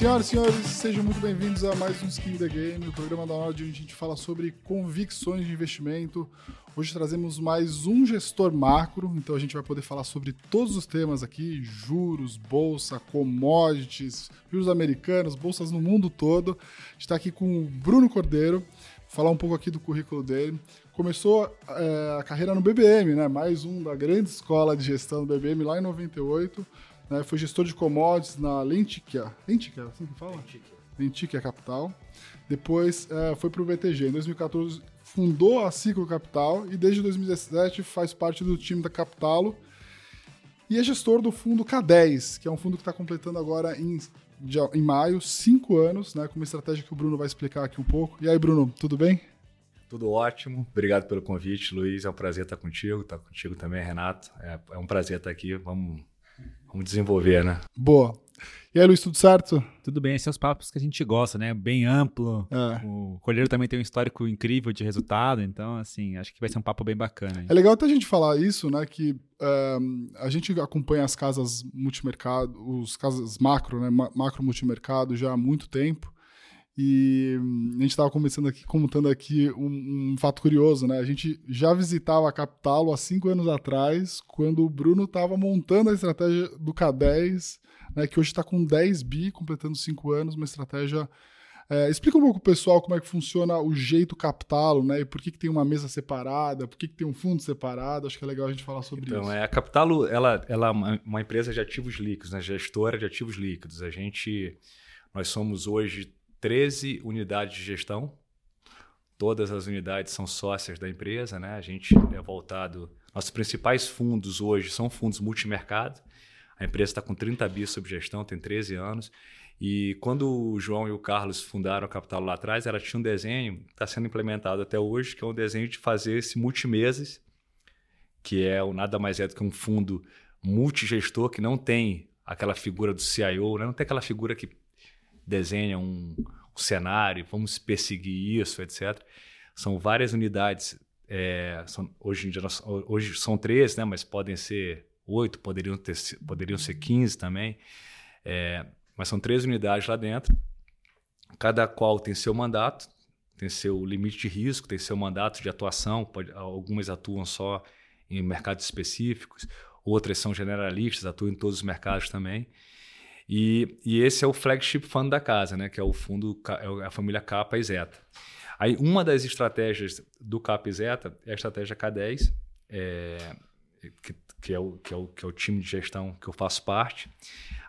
Senhoras e senhores, sejam muito bem-vindos a mais um Skin the Game, o programa da hora onde a gente fala sobre convicções de investimento. Hoje trazemos mais um gestor macro, então a gente vai poder falar sobre todos os temas aqui: juros, bolsa, commodities, juros americanos, bolsas no mundo todo. A gente está aqui com o Bruno Cordeiro, falar um pouco aqui do currículo dele. Começou é, a carreira no BBM, né? Mais um da grande escola de gestão do BBM lá em 98 né? Foi gestor de commodities na Lentica. Lentica, assim que fala? Lentica. Lentica Capital. Depois é, foi para o BTG. Em 2014 fundou a Ciclo Capital e desde 2017 faz parte do time da Capitalo e é gestor do fundo K10, que é um fundo que está completando agora em, em maio, cinco anos, né, com uma estratégia que o Bruno vai explicar aqui um pouco. E aí, Bruno, tudo bem? Tudo ótimo, obrigado pelo convite, Luiz. É um prazer estar contigo, estar contigo também, Renato. É, é um prazer estar aqui. Vamos Vamos desenvolver, né? Boa. E aí, Luiz, tudo certo? Tudo bem, esses são os papos que a gente gosta, né? Bem amplo. É. O Colheiro também tem um histórico incrível de resultado, então, assim, acho que vai ser um papo bem bacana. Hein? É legal até a gente falar isso, né? Que um, a gente acompanha as casas multimercado, os casas macro, né? Macro multimercado já há muito tempo. E a gente estava começando aqui, contando aqui um, um, fato curioso, né? A gente já visitava a Capitalo há cinco anos atrás, quando o Bruno estava montando a estratégia do K10, né, que hoje está com 10 bi, completando cinco anos, uma estratégia. É, explica um pouco pro pessoal como é que funciona o jeito Capitalo, né? E por que, que tem uma mesa separada, por que, que tem um fundo separado. Acho que é legal a gente falar sobre então, isso. Então, é, a Capitalo ela, ela é uma, uma empresa de ativos líquidos, né? gestora de ativos líquidos. A gente. Nós somos hoje 13 unidades de gestão. Todas as unidades são sócias da empresa, né? A gente é voltado. Nossos principais fundos hoje são fundos multimercado. A empresa está com 30 bi sob gestão, tem 13 anos. E quando o João e o Carlos fundaram a Capital lá atrás, ela tinha um desenho, está sendo implementado até hoje, que é um desenho de fazer esse multimeses, que é o nada mais é do que um fundo multigestor que não tem aquela figura do CIO, né? não tem aquela figura que desenha um, um cenário, vamos perseguir isso, etc. São várias unidades. É, são, hoje em dia hoje são três, né, mas podem ser oito, poderiam, ter, poderiam ser 15 também. É, mas são três unidades lá dentro, cada qual tem seu mandato, tem seu limite de risco, tem seu mandato de atuação. Pode, algumas atuam só em mercados específicos, outras são generalistas, atuam em todos os mercados também. E, e esse é o flagship fund da casa, né? que é o fundo, é a família Capa e Zeta. Aí, uma das estratégias do Capa e Zeta é a estratégia K10, é, que, que, é o, que, é o, que é o time de gestão que eu faço parte.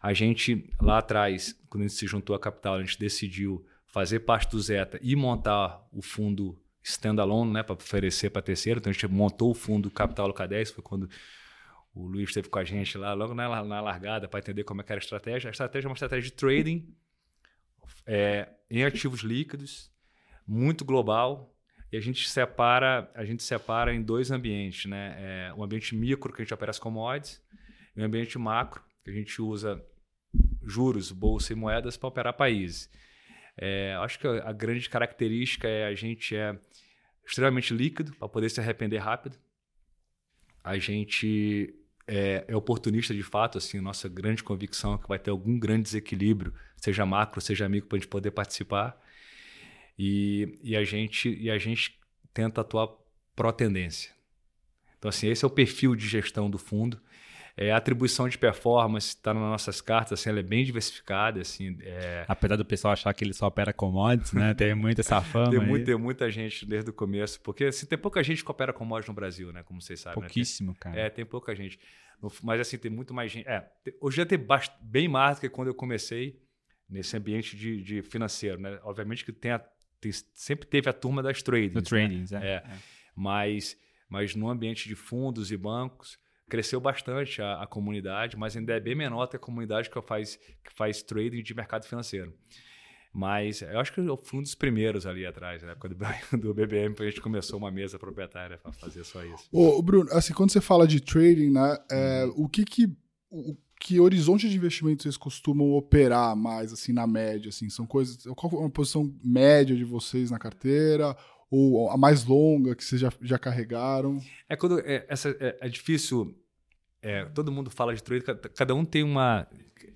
A gente, lá atrás, quando a gente se juntou à Capital, a gente decidiu fazer parte do Zeta e montar o fundo standalone, né, para oferecer para terceiro. Então a gente montou o fundo Capital K10, foi quando o Luiz esteve com a gente lá logo na, na largada para entender como é que era a estratégia. A estratégia é uma estratégia de trading é, em ativos líquidos, muito global. E a gente separa, a gente separa em dois ambientes, né? É, um ambiente micro que a gente opera as commodities e um ambiente macro que a gente usa juros, bolsa e moedas para operar países. É, acho que a, grande característica é a gente é extremamente líquido para poder se arrepender rápido. A gente é, é, oportunista de fato, assim, nossa grande convicção é que vai ter algum grande desequilíbrio, seja macro, seja amigo, para a gente poder participar. E, e, a gente, e a gente tenta atuar pró-tendência. Então, assim, esse é o perfil de gestão do fundo. É, a atribuição de performance está nas nossas cartas, assim, ela é bem diversificada. Assim, é... Apesar do pessoal achar que ele só opera commodities, né? tem muita essa fama. tem, muito, tem muita gente desde o começo, porque assim, tem pouca gente que opera commodities no Brasil, né? Como vocês sabem. Pouquíssimo, né? cara. É, tem pouca gente. Mas assim, tem muito mais gente. É, hoje já tem bast... bem mais do que quando eu comecei nesse ambiente de, de financeiro, né? Obviamente que tem, a, tem sempre teve a turma das tradings. Do tradings, né? é. é. Mas, mas no ambiente de fundos e bancos, cresceu bastante a, a, comunidade, mas ainda é bem menor que a comunidade que faz, que faz trading de mercado financeiro. Mas eu acho que eu fui um dos primeiros ali atrás, na época do, do BBM, a gente começou uma mesa proprietária para fazer só isso. Ô, Bruno, assim, quando você fala de trading, né, é, uhum. o que que... O, que horizonte de investimento vocês costumam operar mais, assim, na média? Assim? São coisas. Qual é uma posição média de vocês na carteira? Ou a mais longa que vocês já, já carregaram? É quando. É, essa, é, é difícil é, todo mundo fala de trade, cada um tem uma,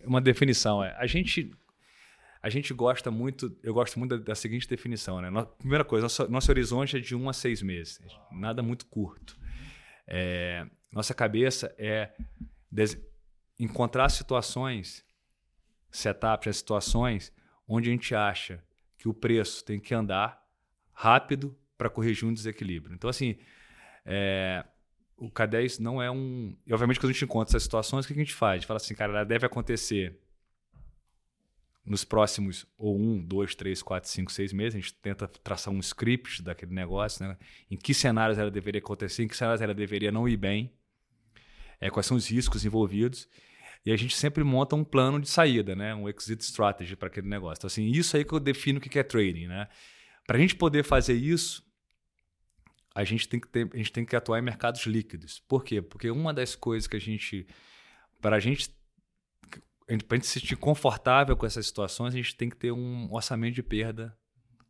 uma definição. É, a gente a gente gosta muito, eu gosto muito da, da seguinte definição, né? primeira coisa, nosso, nosso, horizonte é de um a seis meses, nada muito curto. É, nossa cabeça é encontrar situações, setups, situações onde a gente acha que o preço tem que andar rápido para corrigir um desequilíbrio. Então, assim, é, o K10 não é um. E, obviamente, quando a gente encontra essas situações, o que a gente faz? A gente fala assim, cara, ela deve acontecer nos próximos ou um, dois, três, quatro, cinco, seis meses. A gente tenta traçar um script daquele negócio, né? Em que cenários ela deveria acontecer, em que cenários ela deveria não ir bem, é, quais são os riscos envolvidos. E a gente sempre monta um plano de saída, né? Um exit strategy para aquele negócio. Então, assim, isso aí que eu defino o que é trading, né? Para a gente poder fazer isso, a gente tem que ter, a gente tem que atuar em mercados líquidos. Por quê? Porque uma das coisas que a gente, para a gente, para a gente se sentir confortável com essas situações, a gente tem que ter um orçamento de perda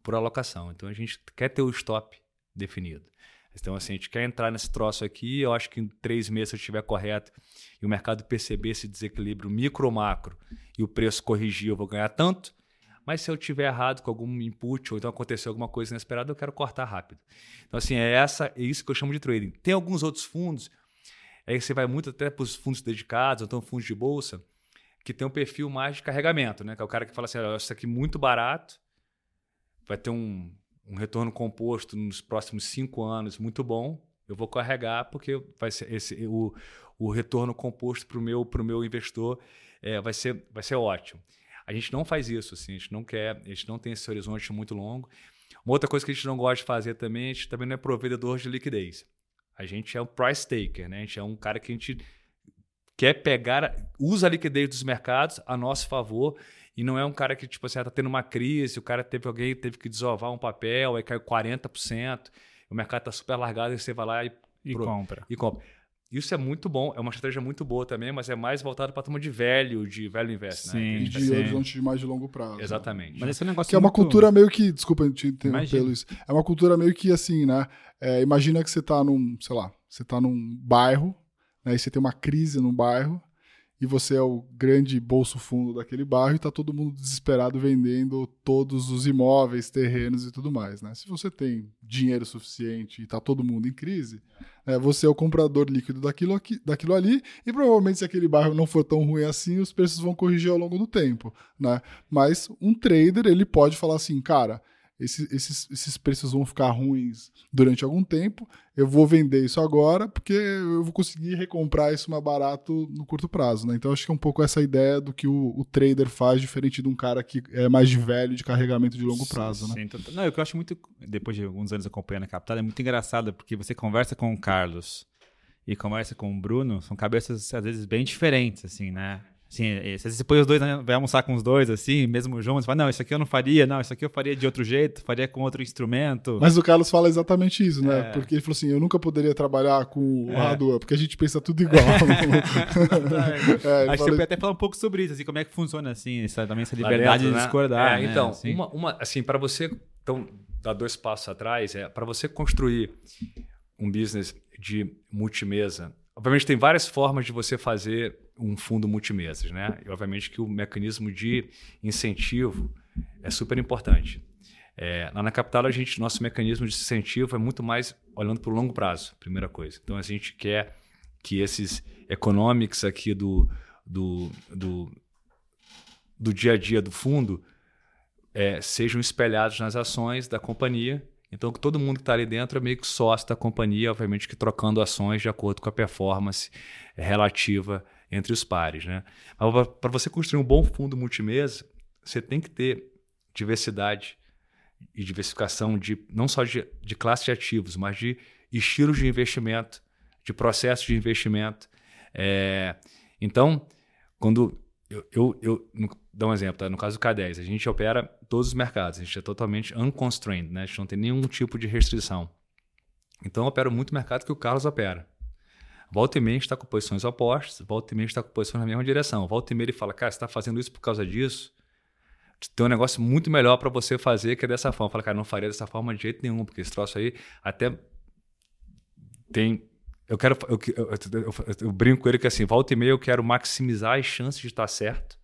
por alocação. Então a gente quer ter o stop definido. Então, assim, a gente quer entrar nesse troço aqui. Eu acho que em três meses, se eu estiver correto e o mercado perceber esse desequilíbrio micro ou macro e o preço corrigir, eu vou ganhar tanto. Mas se eu tiver errado com algum input ou então aconteceu alguma coisa inesperada, eu quero cortar rápido. Então, assim, é, essa, é isso que eu chamo de trading. Tem alguns outros fundos, aí você vai muito até para os fundos dedicados, ou então fundos de bolsa, que tem um perfil mais de carregamento, né? Que é o cara que fala assim: isso aqui é muito barato, vai ter um, um retorno composto nos próximos cinco anos muito bom, eu vou carregar porque vai ser esse, o, o retorno composto para o meu, meu investidor é, vai, ser, vai ser ótimo. A gente não faz isso, assim, a gente não quer, a gente não tem esse horizonte muito longo. Uma outra coisa que a gente não gosta de fazer também, a gente também não é provedor de liquidez. A gente é um price taker, né? A gente é um cara que a gente quer pegar, usa a liquidez dos mercados a nosso favor e não é um cara que, tipo assim, está ah, tendo uma crise, o cara teve alguém teve que desovar um papel, aí caiu 40%, o mercado está super largado e você vai lá e, e compra. E compra. Isso é muito bom, é uma estratégia muito boa também, mas é mais voltado para a turma de velho, de velho invest, né? sim, né? E de horizonte de mais de longo prazo. Exatamente. Mas esse é um negócio que é uma cultura meio que, desculpa te interromper, Luiz, é uma cultura meio que assim, né? É, imagina que você está num, sei lá, você está num bairro, né? E você tem uma crise no bairro, e você é o grande bolso fundo daquele bairro e está todo mundo desesperado vendendo todos os imóveis, terrenos e tudo mais. Né? Se você tem dinheiro suficiente e está todo mundo em crise, né, você é o comprador líquido daquilo, aqui, daquilo ali e provavelmente se aquele bairro não for tão ruim assim, os preços vão corrigir ao longo do tempo. Né? Mas um trader ele pode falar assim, cara, esses, esses, esses preços vão ficar ruins durante algum tempo. Eu vou vender isso agora porque eu vou conseguir recomprar isso mais barato no curto prazo. Né? Então, acho que é um pouco essa ideia do que o, o, trader faz, diferente de um cara que é mais de velho de carregamento de longo prazo. Sim, né? Sim, não, o que eu acho muito, depois de alguns anos acompanhando a Capital, é muito engraçado porque você conversa com o Carlos e conversa com o Bruno, são cabeças às vezes bem diferentes, assim, né? Assim, é, se você põe os dois, né, vai almoçar com os dois, assim, mesmo juntos, fala, não, isso aqui eu não faria, não, isso aqui eu faria de outro jeito, faria com outro instrumento. Mas o Carlos fala exatamente isso, né? É. Porque ele falou assim, eu nunca poderia trabalhar com o é. hardware, porque a gente pensa tudo igual. é, Acho que você pode até falar um pouco sobre isso, assim, como é que funciona, assim, essa, também essa liberdade dentro, de né? discordar. É, né? Então, assim. uma, uma, assim, para você, então, dar dois passos atrás, é para você construir um business de multimesa, obviamente tem várias formas de você fazer um fundo multimesas, né? E obviamente que o mecanismo de incentivo é super importante. É, lá na Capital, a gente, nosso mecanismo de incentivo é muito mais olhando para o longo prazo, primeira coisa. Então, a gente quer que esses economics aqui do, do, do, do dia a dia do fundo é, sejam espelhados nas ações da companhia. Então, todo mundo que está ali dentro é meio que sócio da companhia, obviamente que trocando ações de acordo com a performance relativa entre os pares. Né? Para você construir um bom fundo multimesa, você tem que ter diversidade e diversificação de não só de, de classe de ativos, mas de estilos de investimento, de processos de investimento. É, então, quando eu, eu, eu um exemplo, tá? no caso do K10, a gente opera todos os mercados, a gente é totalmente unconstrained, né? a gente não tem nenhum tipo de restrição. Então, eu opero muito mercado que o Carlos opera. Volta e meia está com posições opostas, volta e meia está com posições na mesma direção. Volta e meia ele fala, cara, você está fazendo isso por causa disso? Tem um negócio muito melhor para você fazer que é dessa forma. Fala, cara, não faria dessa forma de jeito nenhum, porque esse troço aí até tem. Eu quero. Eu, eu, eu, brinco com ele que assim, volta e meia eu quero maximizar as chances de estar certo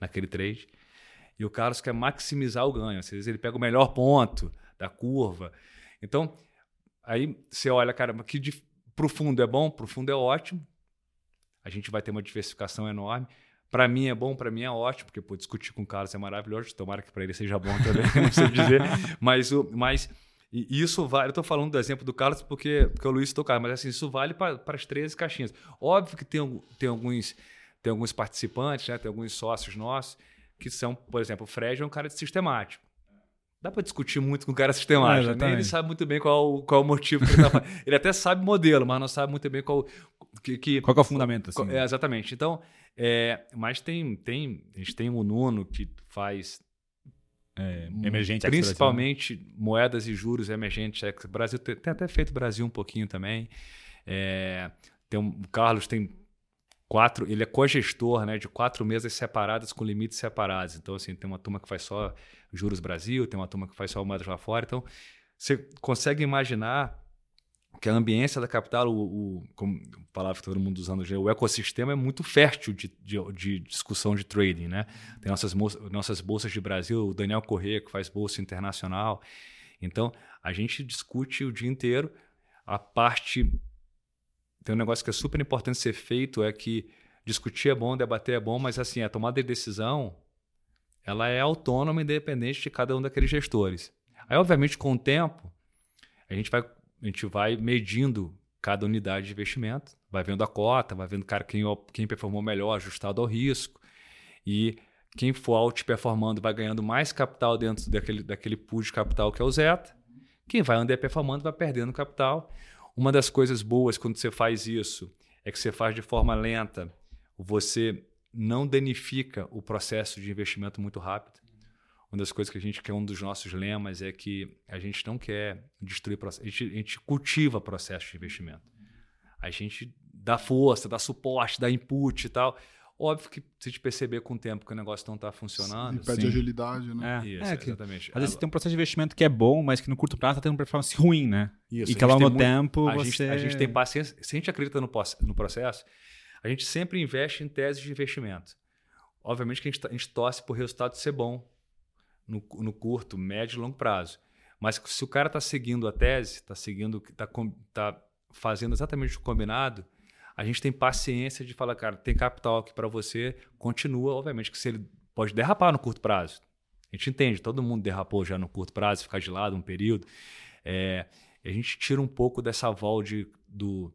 naquele trade. e o Carlos quer maximizar o ganho. Às vezes ele pega o melhor ponto da curva. Então, aí você olha, cara, que para o fundo é bom, para o fundo é ótimo. A gente vai ter uma diversificação enorme. Para mim é bom, para mim é ótimo, porque pô, discutir com o Carlos é maravilhoso. Tomara que para ele seja bom também, não sei dizer. Mas, o, mas isso vale. Eu estou falando do exemplo do Carlos porque, porque o Luiz tocou, mas assim, isso vale para as 13 caixinhas. Óbvio que tem, tem, alguns, tem alguns participantes, né, tem alguns sócios nossos que são, por exemplo, o Fred é um cara de sistemático. Dá para discutir muito com o cara sistemático. É, Ele sabe muito bem qual, qual o motivo que ele está Ele até sabe modelo, mas não sabe muito bem qual. Que, que, qual que é o fundamento? Assim, é, exatamente. Então, é, mas tem, tem, a gente tem o Nuno que faz. É, emergente Principalmente moedas e juros emergentes. O Brasil tem, tem, até feito Brasil um pouquinho também. É, tem um, o Carlos tem quatro, ele é cogestor né, de quatro mesas separadas com limites separados. Então, assim, tem uma turma que faz só juros Brasil, tem uma turma que faz só moedas lá fora. Então, você consegue imaginar que a ambiência da capital, o, o como a palavra que todo mundo usando, o ecossistema é muito fértil de, de, de discussão de trading, né? Tem nossas, nossas bolsas de Brasil, o Daniel Corrêa, que faz bolsa internacional. Então, a gente discute o dia inteiro a parte tem um negócio que é super importante ser feito é que discutir é bom, debater é bom, mas assim, a tomada de decisão ela é autônoma e independente de cada um daqueles gestores. Aí, obviamente, com o tempo, a gente vai, a gente vai medindo cada unidade de investimento, vai vendo a cota, vai vendo cara, quem, quem performou melhor, ajustado ao risco. E quem for out performando vai ganhando mais capital dentro daquele, daquele pool de capital que é o Zeta. Quem vai underperformando vai perdendo capital. Uma das coisas boas quando você faz isso é que você faz de forma lenta, você não danifica o processo de investimento muito rápido. Uma das coisas que a gente quer, um dos nossos lemas é que a gente não quer destruir processo, a gente, a gente cultiva processo de investimento. A gente dá força, dá suporte, dá input e tal. Óbvio que se a gente perceber com o tempo que o negócio não está funcionando. E pede sim. agilidade, né? É, Isso, é que, exatamente. Às vezes você tem um processo de investimento que é bom, mas que no curto prazo está tendo uma performance ruim, né? Isso, e que ao longo do tempo a você. Gente, a gente tem paciência. Se a gente acredita no, no processo, a gente sempre investe em teses de investimento. Obviamente que a gente, a gente torce por o resultado ser bom no, no curto, médio e longo prazo. Mas se o cara está seguindo a tese, está seguindo, está tá fazendo exatamente o combinado, a gente tem paciência de falar, cara, tem capital aqui para você, continua, obviamente que se ele pode derrapar no curto prazo. A gente entende, todo mundo derrapou já no curto prazo, ficar de lado um período. É, a gente tira um pouco dessa vol de, do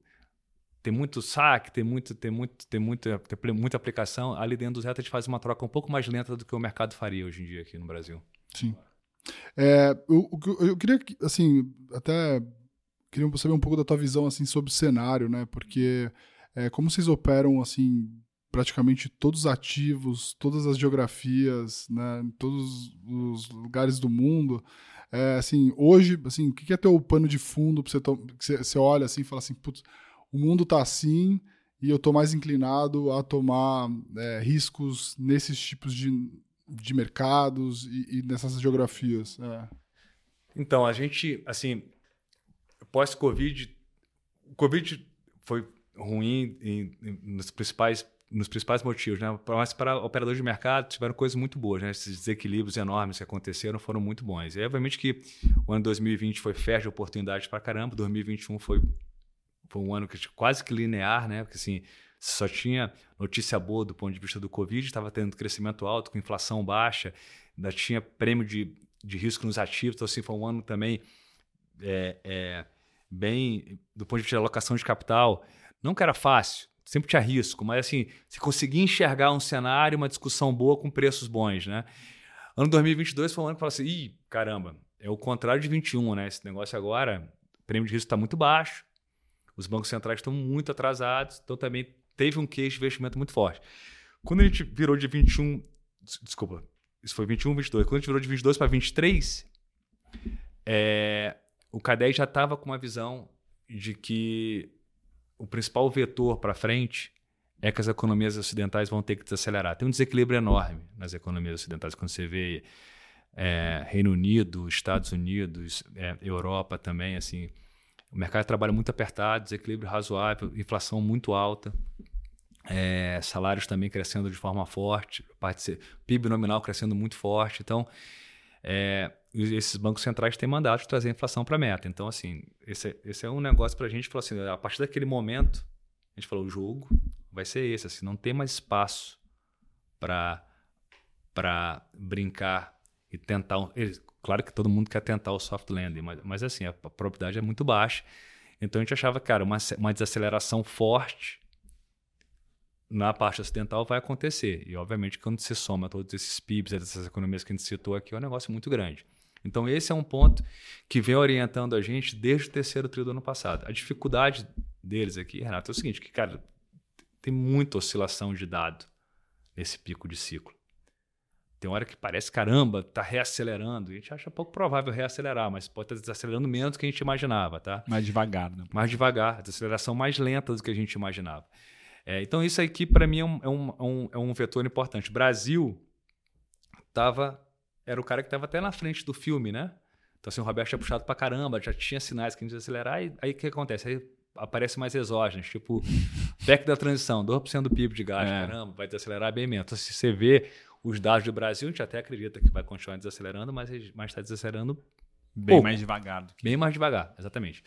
tem muito saque, tem muito, tem muito, tem muita, tem muita aplicação. Ali dentro do Zeta a gente faz uma troca um pouco mais lenta do que o mercado faria hoje em dia aqui no Brasil. Sim. É, eu, eu, queria, assim, até queria saber um pouco da tua visão assim sobre o cenário, né? Porque é, como vocês operam assim praticamente todos os ativos, todas as geografias, né, em todos os lugares do mundo, é, assim, hoje, assim, o que é teu pano de fundo para você, você, você olha assim e fala assim, putz, o mundo tá assim e eu tô mais inclinado a tomar é, riscos nesses tipos de, de mercados e, e nessas geografias. É. Então, a gente, assim, pós-Covid, o Covid foi ruim em, em, nos principais nos principais motivos, né? Mas para operadores de mercado tiveram coisas muito boas, né? Esses desequilíbrios enormes que aconteceram foram muito bons. E obviamente que o ano 2020 foi fértil de oportunidades para caramba, 2021 foi foi um ano que quase que linear, né? Porque assim, só tinha notícia boa do ponto de vista do Covid, estava tendo crescimento alto, com inflação baixa, ainda tinha prêmio de, de risco nos ativos, então assim, foi um ano também é, é, bem, do ponto de vista da alocação de capital, não que era fácil, sempre tinha risco, mas assim, se conseguir enxergar um cenário, uma discussão boa com preços bons, né? Ano 2022 foi um ano que falou assim, ih, caramba, é o contrário de 21, né? Esse negócio agora, o prêmio de risco está muito baixo, os bancos centrais estão muito atrasados, então também teve um queixo de investimento muito forte. Quando a gente virou de 21, desculpa, isso foi 21, 22, quando a gente virou de 22 para 23, é, o CADEI já estava com uma visão de que o principal vetor para frente é que as economias ocidentais vão ter que desacelerar. Tem um desequilíbrio enorme nas economias ocidentais quando você vê é, Reino Unido, Estados Unidos, é, Europa também, assim, o mercado de trabalho muito apertado, desequilíbrio razoável, inflação muito alta. é, salários também crescendo de forma forte, PIB nominal crescendo muito forte. Então, é, esses bancos centrais têm mandato de trazer a inflação para a meta. Então, assim, esse, é, esse é um negócio para a gente. Assim, a partir daquele momento, a gente falou: o jogo vai ser esse. Assim, não tem mais espaço para brincar e tentar. Um, claro que todo mundo quer tentar o soft landing, mas, mas assim, a, probabilidade é muito baixa. Então a gente achava, cara, uma, uma desaceleração forte na parte ocidental vai acontecer. E, obviamente, quando você soma todos esses PIBs, essas economias que a gente citou aqui, é um negócio muito grande. Então, esse é um ponto que vem orientando a gente desde o terceiro trio do ano passado. A dificuldade deles aqui, Renato, é o seguinte, que, cara, tem muita oscilação de dado nesse pico de ciclo. Tem hora que parece, caramba, está reacelerando. E a gente acha pouco provável reacelerar, mas pode estar desacelerando menos do que a gente imaginava, tá? Mais devagar, né? Mais devagar, desaceleração mais lenta do que a gente imaginava. É, então, isso aqui, para mim, é um, é, um, é um vetor importante. Brasil tava, era o cara que estava até na frente do filme, né? Então, assim, o Roberto tinha puxado para caramba, já tinha sinais que a gente ia acelerar, e aí o que acontece? Aí aparece mais exógenos, tipo, PEC da transição, 2% do PIB de gás, é. caramba, vai desacelerar bem menos. Então, se você vê os dados do Brasil, a gente até acredita que vai continuar desacelerando, mas está desacelerando bem pouco. mais devagar. Que... Bem mais devagar, exatamente.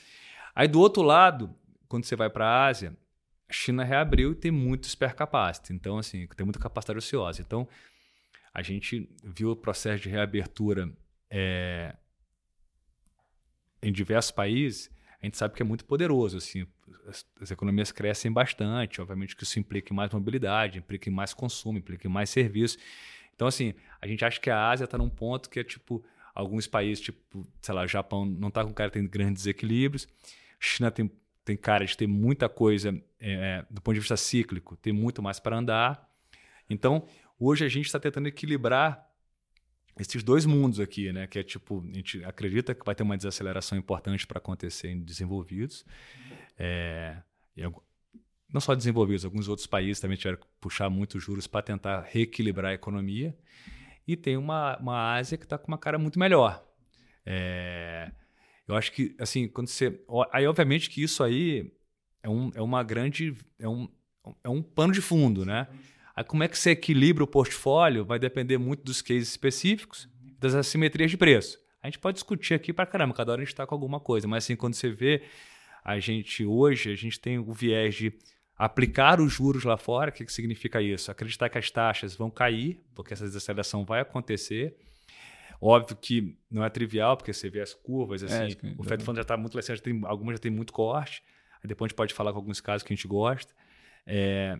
Aí, do outro lado, quando você vai para a Ásia, a China reabriu e tem muito spare capacity. Então, assim, tem muita capacidade ociosa. Então, a gente viu o processo de reabertura é, em diversos países. A gente sabe que é muito poderoso. Assim, as, as, economias crescem bastante. Obviamente que isso implica em mais mobilidade, implica em mais consumo, implica em mais serviço. Então, assim, a gente acha que a Ásia está num ponto que é tipo alguns países, tipo, sei lá, Japão não está com cara tem grandes desequilíbrios. China tem tem cara de ter muita coisa é, do ponto de vista cíclico, tem muito mais para andar. Então, hoje a gente está tentando equilibrar esses dois mundos aqui, né? Que é tipo, a gente acredita que vai ter uma desaceleração importante para acontecer em desenvolvidos. É, não só desenvolvidos, alguns outros países também tiveram que puxar muitos juros para tentar reequilibrar a economia. E tem uma, uma Ásia que está com uma cara muito melhor. É, eu acho que, assim, quando você. Aí, obviamente, que isso aí é, um, é uma grande. É um, é um pano de fundo, né? Aí, como é que você equilibra o portfólio vai depender muito dos cases específicos, das assimetrias de preço. A gente pode discutir aqui para caramba, cada hora a gente está com alguma coisa, mas assim, quando você vê a gente hoje, a gente tem o viés de aplicar os juros lá fora, o que, que significa isso? Acreditar que as taxas vão cair, porque essa desaceleração vai acontecer Óbvio que não é trivial, porque você vê as curvas, é, assim, é, o Fed Fund já está muito tem, algumas já tem muito corte, aí depois a gente pode falar com alguns casos que a gente gosta. É,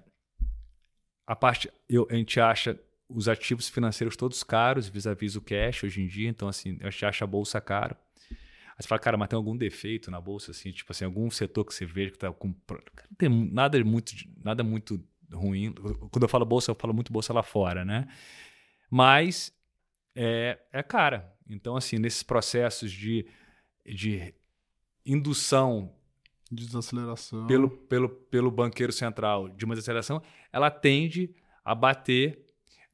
a parte, eu, a gente acha os ativos financeiros todos caros vis-à-vis o cash hoje em dia, então assim, a gente acha a bolsa cara. Aí você fala, cara, mas tem algum defeito na bolsa, assim, tipo assim, algum setor que você veja que está com. Não tem nada muito, nada muito ruim. Quando eu falo bolsa, eu falo muito bolsa lá fora, né? Mas é, é cara. Então, assim, nesses processos de, de indução desaceleração pelo, pelo, pelo banqueiro central de uma desaceleração, ela tende a bater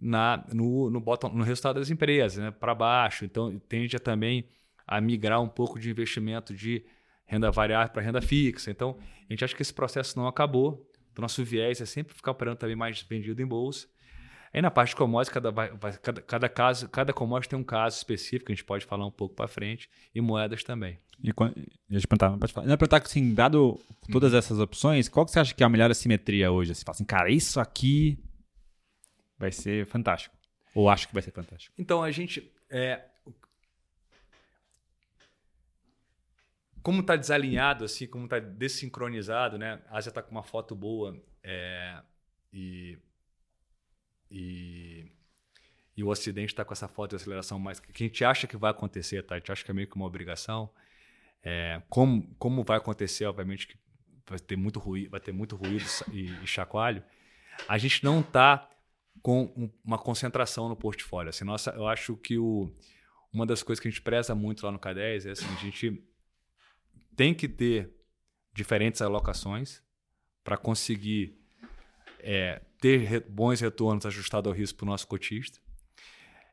na, no, no, bottom, no resultado das empresas, né, para baixo. Então, tende a, também a migrar um pouco de investimento de renda variável para renda fixa. Então, a gente acha que esse processo não acabou. O nosso viés é sempre ficar operando também mais vendido em bolsa. Aí na parte de commodities, cada, cada, cada, caso, cada commodity tem um caso específico, a gente pode falar um pouco para frente, e moedas também. E quando, eu te perguntar, pode falar. Eu ia perguntar assim, dado todas uhum. essas opções, qual que você acha que é a melhor assimetria hoje? Você fala assim, cara, isso aqui vai ser fantástico. Ou acho que vai ser fantástico? Então, a gente. É, como está desalinhado, assim, como está desincronizado, né? A Ásia está com uma foto boa é, e e, e o Ocidente está com essa foto de aceleração mais que a gente acha que vai acontecer, tá? A gente acha que é meio que uma obrigação. É, como, como vai acontecer, obviamente, que vai ter muito ruído, vai ter muito ruído e, e chacoalho. A gente não está com uma concentração no portfólio. Assim, nossa, eu acho que o, uma das coisas que a gente preza muito lá no K10 é assim, a gente tem que ter diferentes alocações para conseguir é, ter bons retornos ajustados ao risco para o nosso cotista.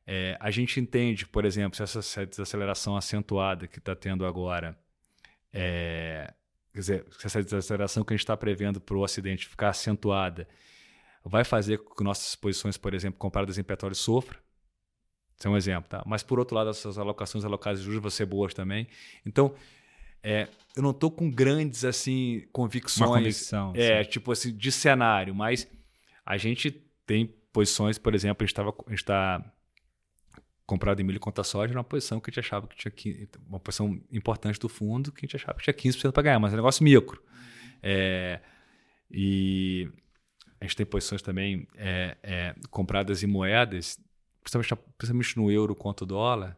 É, a gente entende, por exemplo, se essa desaceleração acentuada que está tendo agora, é, quer dizer, se essa desaceleração que a gente está prevendo para o Ocidente ficar acentuada vai fazer com que nossas posições, por exemplo, compradas em petróleo sofram. Isso é um exemplo, tá? Mas por outro lado, as suas alocações alocadas de juros vão ser boas também. Então, é, eu não estou com grandes assim convicções, é tipo assim de cenário, mas a gente tem posições, por exemplo, a gente estava está comprado em milho contra soja numa posição que a gente achava que tinha uma posição importante do fundo que a gente achava que tinha 15% para ganhar, mas é um negócio micro. É, e a gente tem posições também é, é, compradas em moedas, principalmente, principalmente no euro contra o dólar,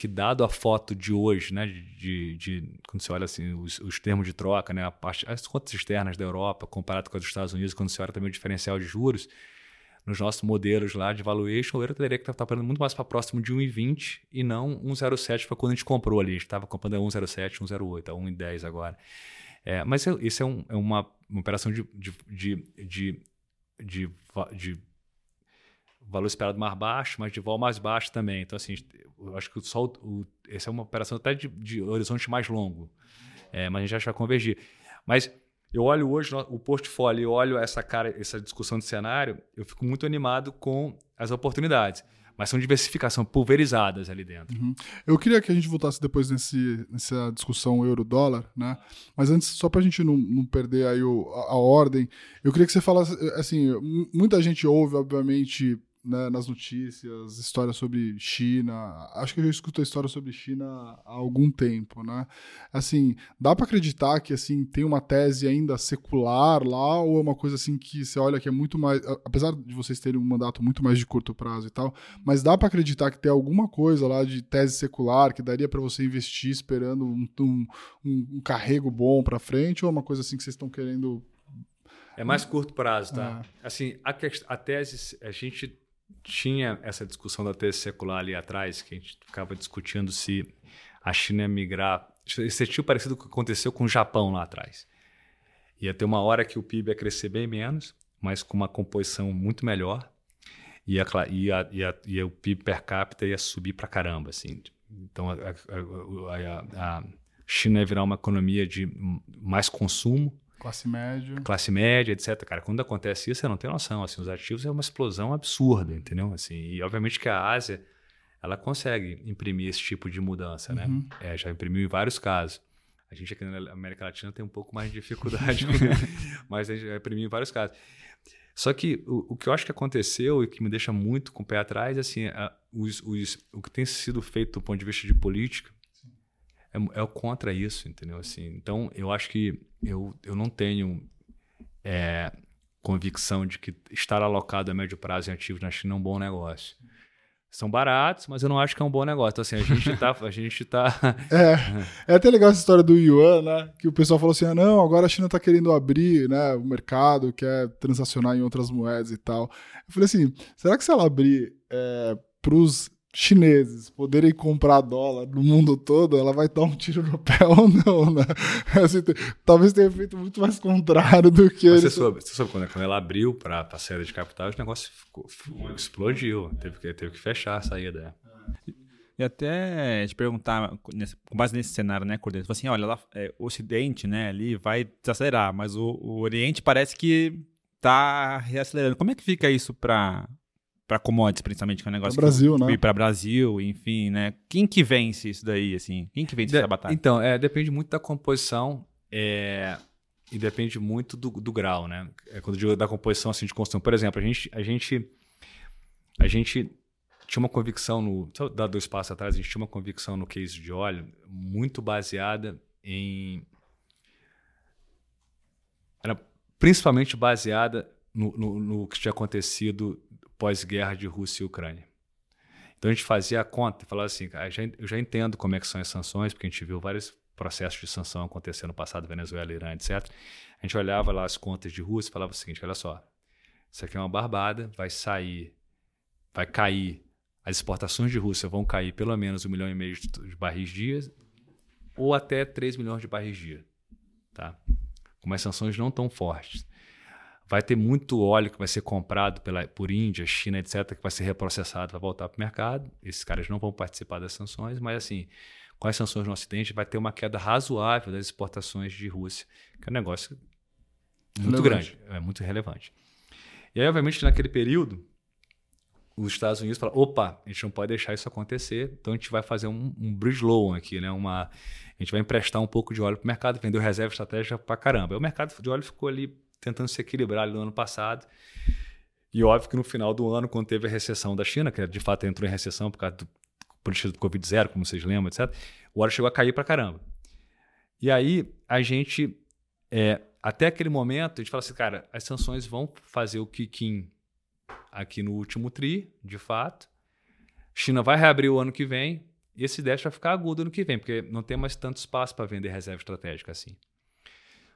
que dado a foto de hoje, né, de, de quando você olha assim os, os, termos de troca, né, a parte, as contas externas da Europa comparado com as dos Estados Unidos, quando você olha também o diferencial de juros, nos nossos modelos lá de valuation, o euro teria que estar tá muito mais para próximo de 1,20 e não 1,07 foi quando a gente comprou ali. A gente estava comprando a 1,07, 1,08, a 1,10 agora. É, mas isso é, um, é uma, uma, operação de, de, de, de, de valor esperado mais baixo, mas de vol mais baixo também. Então, assim, eu acho que só o, o, essa é uma operação até de, de horizonte mais longo. É, mas a gente acha que vai convergir. Mas eu olho hoje o portfólio e olho essa cara, essa discussão de cenário, eu fico muito animado com as oportunidades. Mas são diversificação pulverizadas ali dentro. Uhum. Eu queria que a gente voltasse depois nesse, nessa discussão euro-dólar, né? Mas antes, só para a gente não, não, perder aí o, a, a, ordem, eu queria que você falasse, assim, muita gente ouve, obviamente, né, nas notícias, histórias sobre China. Acho que eu já escuto a história sobre China há algum tempo, né? Assim, dá para acreditar que assim tem uma tese ainda secular lá ou é uma coisa assim que você olha que é muito mais, apesar de vocês terem um mandato muito mais de curto prazo e tal, mas dá para acreditar que tem alguma coisa lá de tese secular que daria para você investir esperando um, um, um carrego bom para frente ou é uma coisa assim que vocês estão querendo é mais curto prazo, tá? É. Assim, a, a tese, a gente tinha essa discussão da tese secular ali atrás, que a gente ficava discutindo se a China ia migrar. Esse tipo parecido com o que aconteceu com o Japão lá atrás. Ia ter uma hora que o PIB ia crescer bem menos, mas com uma composição muito melhor. E, a, e, a, e, a, e o PIB per capita ia subir para caramba. Assim. Então a, China ia virar uma economia de mais consumo Classe média. Classe média, etc. Cara, quando acontece isso, você não tem noção. Assim, os ativos é uma explosão absurda, entendeu? Assim, e obviamente que a Ásia, ela consegue imprimir esse tipo de mudança, né? uhum. É, já imprimiu em vários casos. A gente aqui na América Latina tem um pouco mais de dificuldade, mas a gente já imprimiu em vários casos. Só que o, o, que eu acho que aconteceu e que me deixa muito com o pé atrás, assim, a, os, os, o que tem sido feito do ponto de vista de política é, é contra isso, entendeu? Assim, então, eu acho que eu, eu não tenho é, convicção de que estar alocado a médio prazo em ativos na China é um bom negócio. São baratos, mas eu não acho que é um bom negócio. Então, assim, a gente tá. A gente tá... é, é até legal essa história do Yuan, né? Que o pessoal falou assim: ah, não, agora a China está querendo abrir né, o mercado, quer transacionar em outras moedas e tal. Eu falei assim: será que se ela abrir é, para os chineses poderem comprar dólar no mundo todo, ela vai dar um tiro no pé ou não, né? Assim, talvez tenha feito muito mais contrário do que. Você, soube, você soube quando, quando ela abriu para a saída de capital, o negócio ficou, explodiu. Teve que, teve que fechar a saída. E até te perguntar, com base nesse cenário, né, Cordeiro? Você assim, olha, lá, é, o Ocidente, né, ali vai desacelerar, mas o, o Oriente parece que está reacelerando. Como é que fica isso para para commodities, principalmente, que é um negócio. Para Brasil, que, né? Para Brasil, enfim, né? Quem que vence isso daí, assim? Quem que vence de, essa batalha? Então, é, depende muito da composição é, e depende muito do, do grau, né? É, quando eu digo da composição assim, de construção. Por exemplo, a gente, a gente, a gente tinha uma convicção no. Dar dois passos atrás, a gente tinha uma convicção no case de óleo muito baseada em. Era principalmente baseada no, no, no que tinha acontecido pós-guerra de Rússia e Ucrânia. Então a gente fazia a conta e falava assim, eu já entendo como é que são as sanções, porque a gente viu vários processos de sanção acontecer no passado, Venezuela, Irã, etc. A gente olhava lá as contas de Rússia e falava o seguinte, olha só, isso aqui é uma barbada, vai sair, vai cair, as exportações de Rússia vão cair pelo menos um milhão e meio de barris dia ou até 3 milhões de barris dia, tá? Como as sanções não tão fortes. Vai ter muito óleo que vai ser comprado pela, por Índia, China, etc., que vai ser reprocessado, vai voltar para o mercado. Esses caras não vão participar das sanções, mas assim, com as sanções no Ocidente, vai ter uma queda razoável das exportações de Rússia, que é um negócio muito relevante. grande, é muito relevante. E aí, obviamente, naquele período, os Estados Unidos falaram, opa, a gente não pode deixar isso acontecer, então a gente vai fazer um, um bridge loan aqui, né? Uma, a gente vai emprestar um pouco de óleo para o mercado, vendeu reserva estratégica para caramba. O mercado de óleo ficou ali tentando se equilibrar ali no ano passado. E óbvio que no final do ano, quando teve a recessão da China, que de fato entrou em recessão por causa do política do Covid-0, como vocês lembram, etc., o óleo chegou a cair para caramba. E aí a gente, é, até aquele momento, a gente fala assim, cara, as sanções vão fazer o kick-in aqui no último TRI, de fato. China vai reabrir o ano que vem e esse déficit vai ficar agudo ano que vem, porque não tem mais tanto espaço para vender reserva estratégica assim.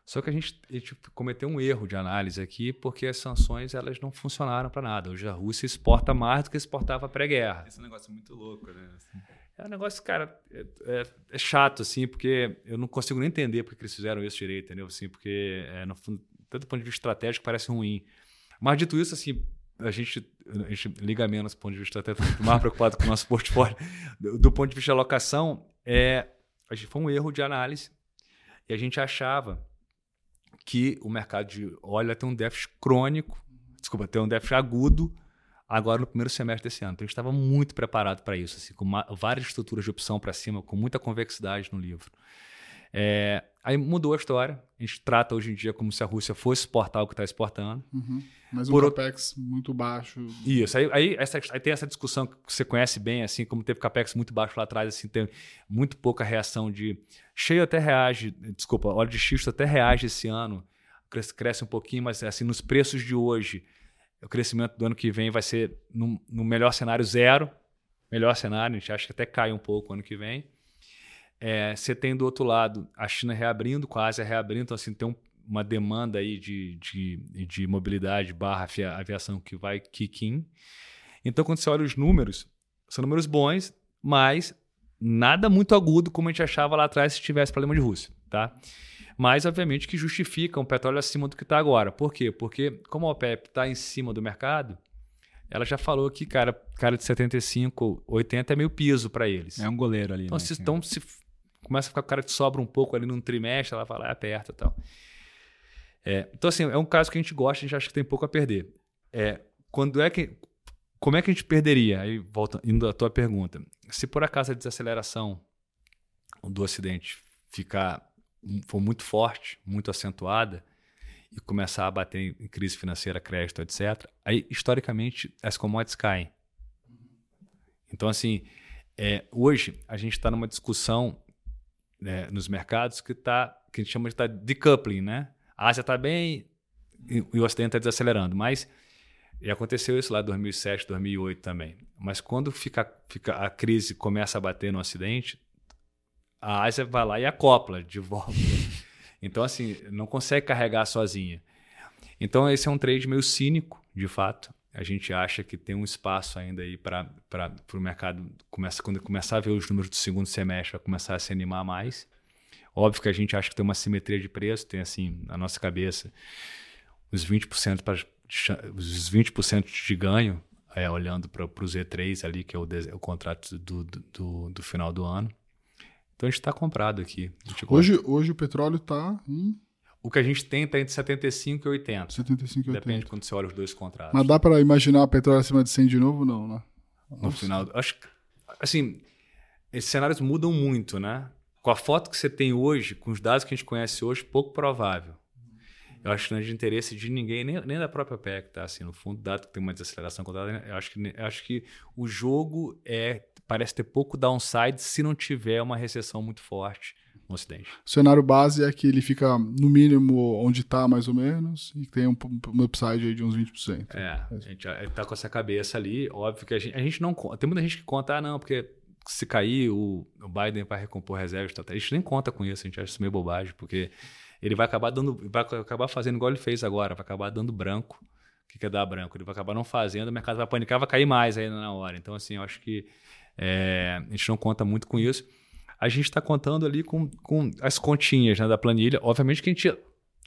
Só que a gente, a gente, cometeu um erro de análise aqui, porque as sanções elas não funcionaram para nada. Hoje a Rússia exporta mais do que exportava pré-guerra. Esse é negócio muito louco, né? Assim. É um negócio, cara, é, é, é, chato, assim, porque eu não consigo nem entender porque eles fizeram isso direito, entendeu? Assim, porque, é, no, tanto do ponto de vista estratégico, parece ruim. Mas, dito isso, assim, a gente, a gente liga menos do ponto de vista até mais preocupado com o nosso portfólio. Do, do, ponto de vista de alocação, é, a gente, foi um erro de análise e a gente achava que o mercado de óleo tem um déficit crônico, desculpa, tem um déficit agudo agora no primeiro semestre desse ano. Então a gente estava muito preparado para isso, assim, com uma, várias estruturas de opção para cima, com muita convexidade no livro. É, aí mudou a história. A gente trata hoje em dia como se a Rússia fosse exportar o que está exportando. Uhum. Mas um Por capex muito baixo. Isso. Aí, aí, essa, aí, tem essa discussão que você conhece bem, assim, como teve capex muito baixo lá atrás, assim, tem muito pouca reação de. Cheio até reage, desculpa, óleo de xisto até reage esse ano. Cresce, cresce um pouquinho, mas assim, nos preços de hoje, o crescimento do ano que vem vai ser, no, no melhor cenário, zero. Melhor cenário, a gente acha que até cai um pouco ano que vem. É, você tem do outro lado a China reabrindo, quase reabrindo, então assim, tem um, uma demanda aí de, de, de mobilidade barra aviação que vai kick in. Então, quando você olha os números, são números bons, mas nada muito agudo como a gente achava lá atrás se tivesse problema de Rússia, tá? Mas, obviamente, que justifica um petróleo acima do que está agora. Por quê? Porque, como a OPEP está em cima do mercado, ela já falou que, cara, cara de 75, 80 é meio piso para eles. É um goleiro ali. Então, né? se, então, se começa a ficar com o cara que sobra um pouco ali num trimestre, ela fala, ah, aperta e tal. É, então, assim, é um caso que a gente gosta, a gente acha que tem pouco a perder. É, quando é que. Como é que a gente perderia? Aí, volta, indo à tua pergunta. Se por acaso a desaceleração do acidente ficar for muito forte, muito acentuada, e começar a bater em crise financeira, crédito, etc., aí, historicamente, as commodities caem. Então, assim, é, hoje a gente está numa discussão né, nos mercados que, tá, que a gente chama de tá decoupling, né? A Ásia está bem e, o Ocidente está desacelerando, mas e aconteceu isso lá em 2007, 2008 também. Mas quando fica, fica, a crise começa a bater no Ocidente, a Ásia vai lá e acopla de volta. Então, assim, não consegue carregar sozinha. Então, esse é um trade meio cínico, de fato. A gente acha que tem um espaço ainda aí para o mercado, começa, quando começar a ver os números do segundo semestre, começar a se animar mais. Óbvio que a gente acha que tem uma simetria de preço, tem assim, na nossa cabeça, os 20% para os 20% de ganho, é, olhando para o Z3 ali, que é o, o contrato do, do, do, final do ano. Então a gente está comprado aqui. Hoje, hoje o petróleo está em. O que a gente tem está entre 75 e 80. 75 e 80. Depende de quando você olha os dois contratos. Mas dá para imaginar o petróleo acima de 100 de novo? Não, né? No final. Acho assim, esses cenários mudam muito, né? Com a foto que você tem hoje, com os dados que a gente conhece hoje, pouco provável. Eu acho que não é de interesse de ninguém, nem, nem da própria PEC, tá? Assim, no fundo, dado que tem uma desaceleração eu acho que, eu acho que o jogo é parece ter pouco downside se não tiver uma recessão muito forte no Ocidente. O cenário base é que ele fica no mínimo onde está, mais ou menos, e tem um, um upside aí de uns 20%. É, a gente está com essa cabeça ali. Óbvio que a gente, a gente não conta. Tem muita gente que conta, ah, não, porque se cair, o, o Biden vai recompor reservas. Tá, a gente nem conta com isso, a gente acha isso meio bobagem, porque ele vai acabar dando, vai acabar fazendo igual ele fez agora, vai acabar dando branco. O que quer dar branco? Ele vai acabar não fazendo, o mercado vai panicar, vai cair mais ainda na hora. Então, assim, eu acho que é, a gente não conta muito com isso. A gente está contando ali com, com as continhas né, da planilha. Obviamente que a gente,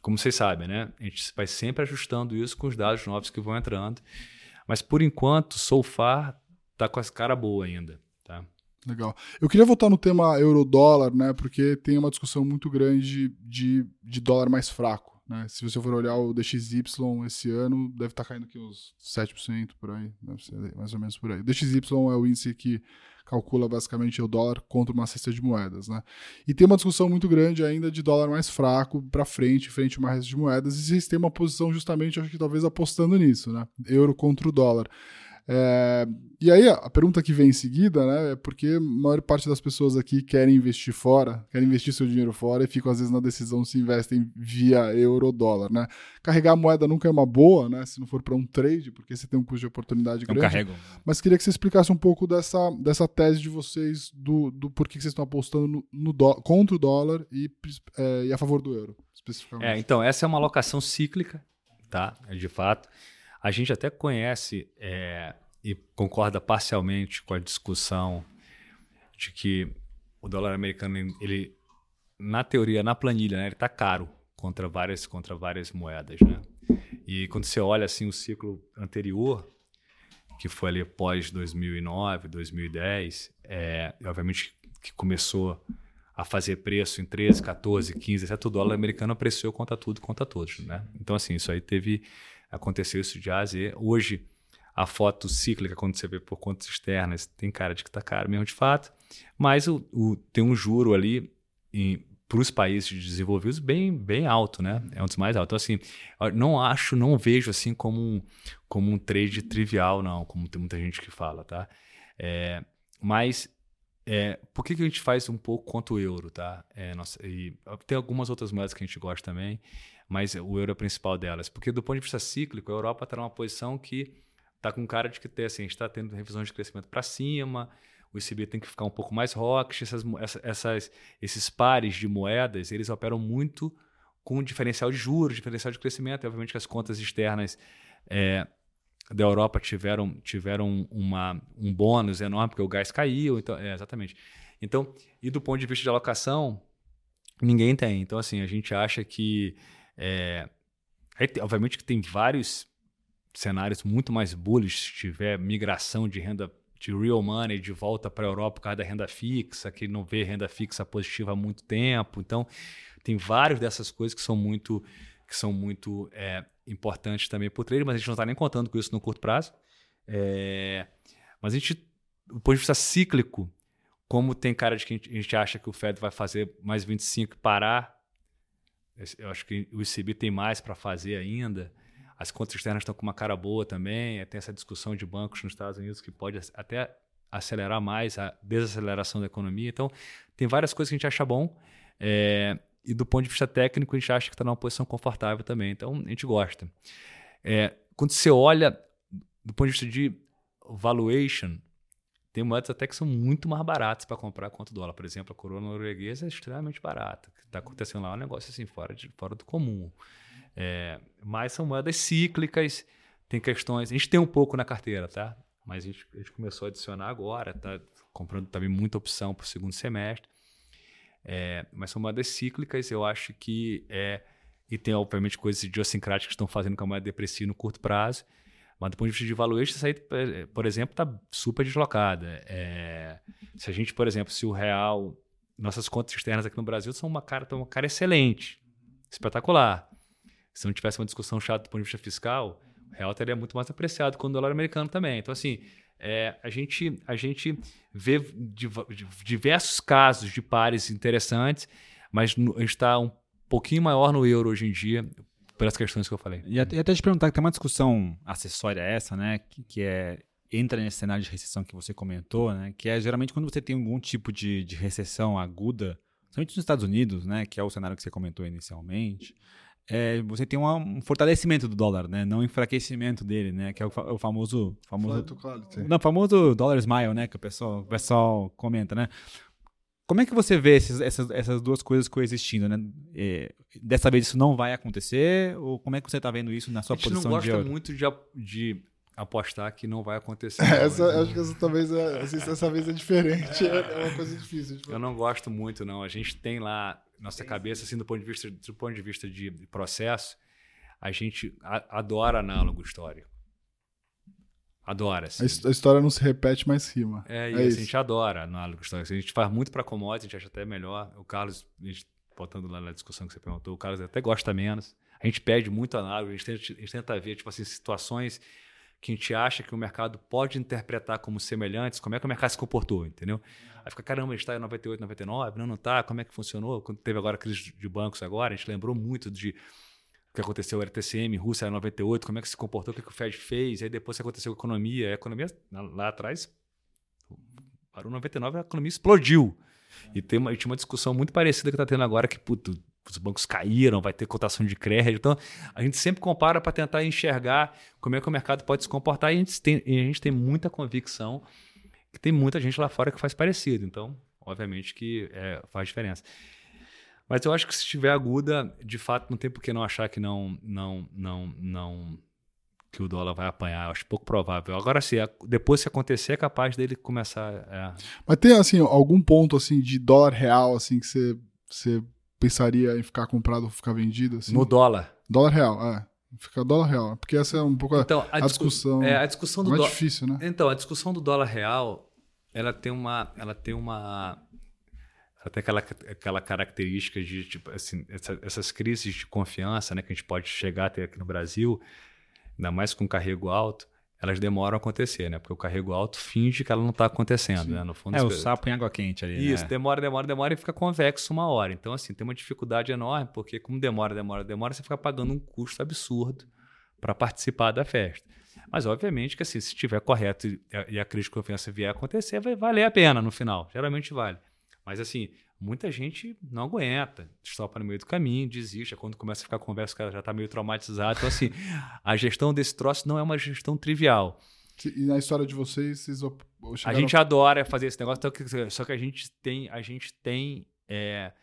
como vocês sabem, né, a gente vai sempre ajustando isso com os dados novos que vão entrando. Mas por enquanto, so far, tá com as cara boa ainda. Tá? Legal. Eu queria voltar no tema euro-dólar, né? Porque tem uma discussão muito grande de, de dólar mais fraco. Né? Se você for olhar o DXY esse ano, deve estar tá caindo aqui uns 7% por aí, deve ser mais ou menos por aí. O DXY é o índice que calcula basicamente o dólar contra uma cesta de moedas, né? E tem uma discussão muito grande ainda de dólar mais fraco para frente, frente a uma resta de moedas, e vocês têm uma posição justamente, acho que talvez apostando nisso, né? Euro contra o dólar. É, e aí a pergunta que vem em seguida, né, é porque a maior parte das pessoas aqui querem investir fora, querem investir seu dinheiro fora e ficam às vezes na decisão se investem via euro ou dólar, né? Carregar a moeda nunca é uma boa, né, se não for para um trade, porque você tem um custo de oportunidade não grande. Carrego. Mas queria que você explicasse um pouco dessa, dessa tese de vocês do, do porquê que vocês estão apostando no, no do, contra o dólar e, é, e a favor do euro, especificamente. É, então essa é uma alocação cíclica, tá? De fato. A gente até conhece é, e concorda parcialmente com a discussão de que o dólar americano, ele, na teoria, na planilha, né, ele está caro contra várias, contra várias moedas. Né? E quando você olha assim, o ciclo anterior, que foi ali pós 2009, 2010, é, obviamente que começou a fazer preço em 13, 14, 15, exceto o dólar americano apreciou contra tudo, contra todos, né? Então assim, isso aí teve Aconteceu isso de A a Z. Hoje, a foto cíclica, quando você vê por contas externas, tem cara de que está caro mesmo de fato, mas o, o tem um juro ali para os países desenvolvidos bem, bem alto, né? É um dos mais altos. Então, assim, não acho, não vejo assim como um, como um trade trivial, não, como tem muita gente que fala, tá? É, mas é, por que, que a gente faz um pouco contra o euro, tá? É, nossa, e tem algumas outras moedas que a gente gosta também mas o euro é o principal delas. Porque do ponto de vista cíclico, a Europa está numa posição que está com cara de que ter, assim, a gente está tendo revisões de crescimento para cima, o ECB tem que ficar um pouco mais rock, essas, essas, esses pares de moedas, eles operam muito com diferencial de juros, diferencial de crescimento, e obviamente que as contas externas é, da Europa tiveram, tiveram uma, um bônus enorme, porque o gás caiu, então, é, exatamente. Então, e do ponto de vista de alocação, ninguém tem. Então, assim, a gente acha que é, aí, obviamente que tem vários cenários muito mais bullish se tiver migração de renda de real money de volta para a Europa por causa da renda fixa, que não vê renda fixa positiva há muito tempo. Então, tem várias dessas coisas que são muito, que são muito é, importantes também para o trade, mas a gente não está nem contando com isso no curto prazo. É, mas a gente, do ponto de vista cíclico, como tem cara de que a gente acha que o Fed vai fazer mais 25 e parar, eu acho que o ICB tem mais para fazer ainda. As contas externas estão com uma cara boa também. Tem essa discussão de bancos nos Estados Unidos que pode até acelerar mais a desaceleração da economia. Então, tem várias coisas que a gente acha bom. É, e do ponto de vista técnico, a gente acha que está numa posição confortável também. Então, a gente gosta. É, quando você olha do ponto de vista de valuation, tem moedas até que são muito mais baratas para comprar quanto dólar. Por exemplo, a coroa norueguesa é extremamente barata. Está acontecendo lá um negócio assim fora, de, fora do comum. É, mas são moedas cíclicas, tem questões. A gente tem um pouco na carteira, tá? Mas a gente, a gente começou a adicionar agora, tá comprando também muita opção para o segundo semestre. É, mas são moedas cíclicas, eu acho que é. E tem, obviamente, coisas idiosincráticas que estão fazendo com a moeda depressiva no curto prazo. Mas do ponto de vista de valuation, aí, é, por exemplo, está super deslocada. É, se a gente, por exemplo, se o real, nossas contas externas aqui no Brasil são uma cara, uma cara excelente, espetacular. Se não tivesse uma discussão chata do ponto de vista fiscal, o real teria muito mais apreciado com o dólar americano também. Então, assim, é, a, gente, a gente vê diversos casos de pares interessantes, mas a gente está um pouquinho maior no euro hoje em dia, pelas questões que eu falei. E até, até te perguntar, que tem uma discussão acessória essa, né? Que, que, é entra nesse cenário de recessão que você comentou, né? Que é geralmente quando você tem algum tipo de, de recessão aguda, principalmente nos Estados Unidos, né? Que é o cenário que você comentou inicialmente. É, você tem uma, um fortalecimento do dólar, né? Não um enfraquecimento dele, né? Que é o, o famoso, famoso, não, famoso dólar smile, né? Que o pessoal, o pessoal comenta, né? Como é que você vê esses, essas, essas duas coisas coexistindo, né? É, dessa vez isso não vai acontecer? Ou como é que você está vendo isso na sua posição de A gente não gosta muito de, de, apostar que não vai acontecer. É, essa, acho que essa, talvez é, essa vez é diferente, é, é uma coisa difícil. Tipo. Eu não gosto muito, não. A gente tem lá, nossa cabeça, assim, do ponto de vista, do ponto de, vista de processo, a gente adora análogo histórico. Adora. Assim. A história não se repete, mas rima. É, é isso. Assim, a gente adora análogo histórico. A gente faz muito para commodities, a gente acha até melhor. O Carlos, a gente, botando lá na discussão que você perguntou, o Carlos até gosta menos. A gente pede muito análise, a gente tenta, a gente tenta ver tipo assim, situações que a gente acha que o mercado pode interpretar como semelhantes, como é que o mercado se comportou, entendeu? Aí fica, caramba, a gente está em 98, 99, não, não está, como é que funcionou? Quando teve agora a crise de bancos agora, a gente lembrou muito de que aconteceu, o RTCM, Rússia em 98, como é que se comportou, o que, que o Fed fez, aí depois o que aconteceu a economia, a economia lá atrás, parou 99, a economia explodiu. E, tem uma, tinha uma discussão muito parecida que está tendo agora, que puto, os bancos caíram, vai ter cotação de crédito. Então, a gente sempre compara para tentar enxergar como é que o mercado pode se comportar e a gente tem, a gente tem muita convicção que tem muita gente lá fora que faz parecido. Então, obviamente que é, faz diferença. Mas eu acho que se estiver aguda, de fato, não tem por que não achar que não, não, não, não que o dólar vai apanhar. Eu acho pouco provável. Agora, sim, depois se acontecer, é capaz dele começar. É... Mas tem assim algum ponto assim de dólar real assim que você, você pensaria em ficar comprado ou ficar vendido? Assim? No dólar. Dólar real, é. Fica dólar real. Porque essa é um pouco a, então, a, a discussão. É, a discussão do mais dólar. difícil, né? Então, a discussão do dólar real, ela tem uma. Ela tem uma. Ela tem aquela, aquela característica de, tipo, assim, essa, essas crises de confiança né, que a gente pode chegar até aqui no Brasil, ainda mais com carrego alto elas demoram a acontecer, né? Porque o carrego alto finge que ela não está acontecendo, né? No fundo, é, o sapo em água quente ali, Isso, né? demora, demora, demora e fica convexo uma hora. Então, assim, tem uma dificuldade enorme, porque como demora, demora, demora, você fica pagando um custo absurdo para participar da festa. Mas, obviamente, que assim, se estiver correto e a crise de confiança vier a acontecer, vai valer a pena no final. Geralmente vale. Mas, assim, muita gente não aguenta, estopa no meio do caminho, desiste. É quando começa a ficar conversa, o cara já está meio traumatizado. Então, assim, a gestão desse troço não é uma gestão trivial. E na história de vocês, vocês chegaram... A gente adora fazer esse negócio, só que a gente tem, a gente tem é,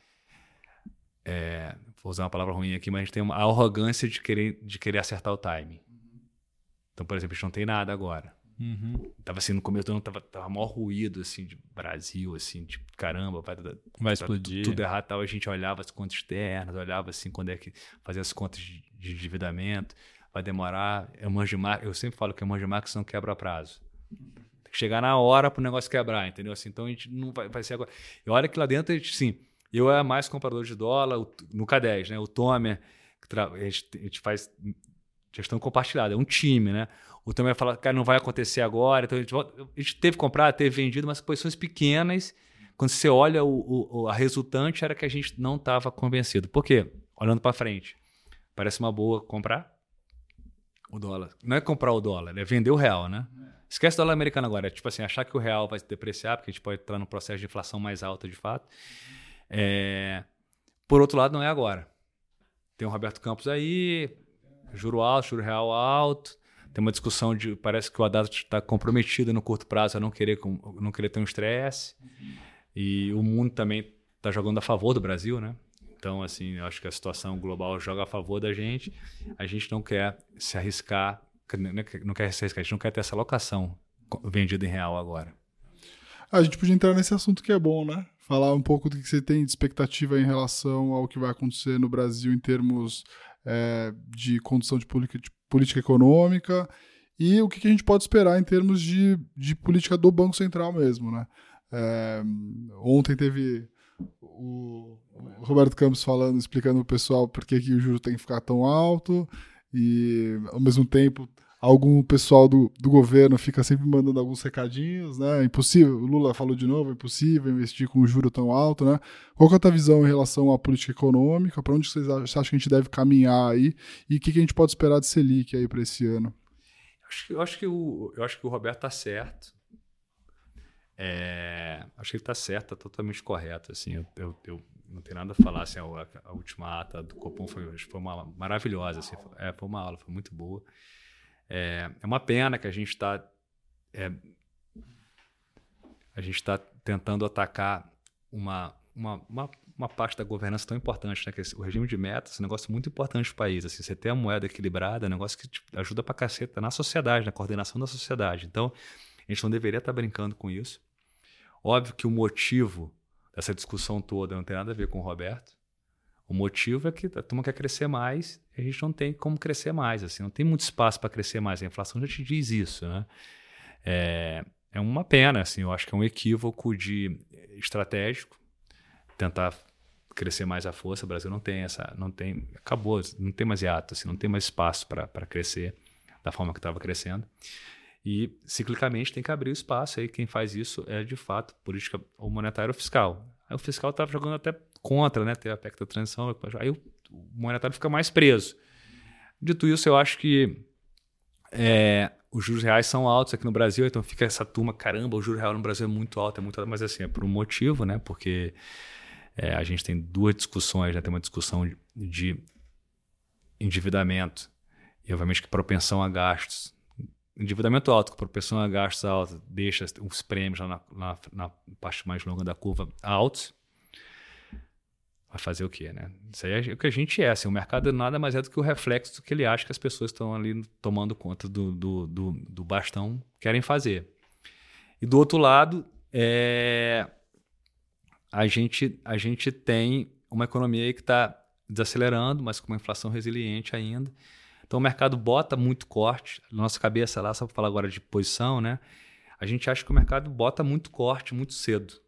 é, vou usar uma palavra ruim aqui, mas a gente tem uma, a arrogância de querer, de querer acertar o time. Então, por exemplo, a gente não tem nada agora. Uhum. Tava assim, no começo do ano tava, tava maior ruído, assim, de Brasil, assim, tipo, caramba, vai, vai explodir. Tudo errado, tal. a gente olhava as contas externas, olhava assim, quando é que fazia as contas de, de endividamento, vai demorar, eu manjo eu sempre falo que eu manjo Max não quebra prazo. Tem que chegar na hora pro negócio quebrar, entendeu? Assim, então a gente não vai, vai ser agora. E olha que lá dentro, a gente, sim, eu é mais comprador de dólar, no K10, né? O Tomer, a gente, a gente faz gestão compartilhada, é um time, né? O Tomer fala, cara, não vai acontecer agora. Então a gente, a gente teve comprado, teve vendido, mas posições pequenas. Quando você olha o, o a resultante, era que a gente não estava convencido. Por quê? Olhando para frente, parece uma boa comprar o dólar. Não é comprar o dólar, é vender o real, né? Esquece o dólar americano agora. É tipo assim, achar que o real vai se depreciar, porque a gente pode entrar num processo de inflação mais alta de fato. É... Por outro lado, não é agora. Tem o Roberto Campos aí, juro alto, juro real alto. Tem uma discussão de. Parece que o Haddad está comprometido no curto prazo a não querer, não querer ter um estresse. E o mundo também está jogando a favor do Brasil, né? Então, assim, eu acho que a situação global joga a favor da gente. A gente não quer se arriscar, não quer se arriscar, a gente não quer ter essa locação vendida em real agora. A gente podia entrar nesse assunto que é bom, né? Falar um pouco do que você tem de expectativa em relação ao que vai acontecer no Brasil em termos é, de condução de política, de política econômica e o que, a gente pode esperar em termos de, de política do Banco Central mesmo, né? É, ontem teve o Roberto Campos falando, explicando o pessoal por que, que o juro tem que ficar tão alto e, ao mesmo tempo, algum pessoal do, do governo fica sempre mandando alguns recadinhos, né? Impossível, o Lula falou de novo, é impossível investir com um juro tão alto, né? Qual é a tua visão em relação à política econômica? Para onde vocês acham que a gente deve caminhar aí? E o que, que a gente pode esperar de Selic aí para esse ano? Eu acho que, o, eu acho que o Roberto está certo. É, acho que ele está certo, está totalmente correto. Assim, eu, eu, não tenho nada a falar. Assim, a, a última ata do Copom foi, foi uma maravilhosa. Assim, foi, é, foi uma aula, foi muito boa. É, é uma pena que a gente está é, a gente está tentando atacar uma, uma, uma, uma, parte da governança tão importante, né? Que o regime de metas é um negócio muito importante para o país. Assim, você ter a moeda equilibrada é um negócio que tipo, ajuda para caceta na sociedade, na coordenação da sociedade. Então, a gente não deveria estar tá brincando com isso. Óbvio que o motivo dessa discussão toda não tem nada a ver com o Roberto. O motivo é que a turma quer crescer mais e a gente não tem como crescer mais. Assim, não tem muito espaço para crescer mais. A inflação já te diz isso. Né? É, é uma pena. Assim, eu acho que é um equívoco de estratégico tentar crescer mais à força. O Brasil não tem essa, não tem, acabou, não tem mais hiato, assim, não tem mais espaço para crescer da forma que estava crescendo. E ciclicamente tem que abrir o espaço. Aí quem faz isso é de fato política ou monetária ou fiscal. Aí o fiscal estava jogando até contra, né? Ter a PEC da transição. Aí o monetário fica mais preso. Dito isso, eu acho que é, os juros reais são altos aqui no Brasil, então fica essa turma, caramba, o juro real no Brasil é muito alto, é muito alto, mas assim, é por um motivo, né? Porque é, a gente tem duas discussões, né? Tem uma discussão de, de endividamento e, obviamente, que propensão a gastos. Endividamento alto, com propensão a gastos alta, deixa os prêmios lá na, na, na parte mais longa da curva altos vai fazer o quê, né? Isso aí é o que a gente é. Assim, o mercado nada mais é do que o reflexo do que ele acha que as pessoas estão ali tomando conta do, do, do, do bastão querem fazer. E do outro lado, é, a, gente, a gente tem uma economia que está desacelerando, mas com uma inflação resiliente ainda. Então o mercado bota muito corte. Na nossa cabeça lá, só para falar agora de posição, né? A gente acha que o mercado bota muito corte muito cedo.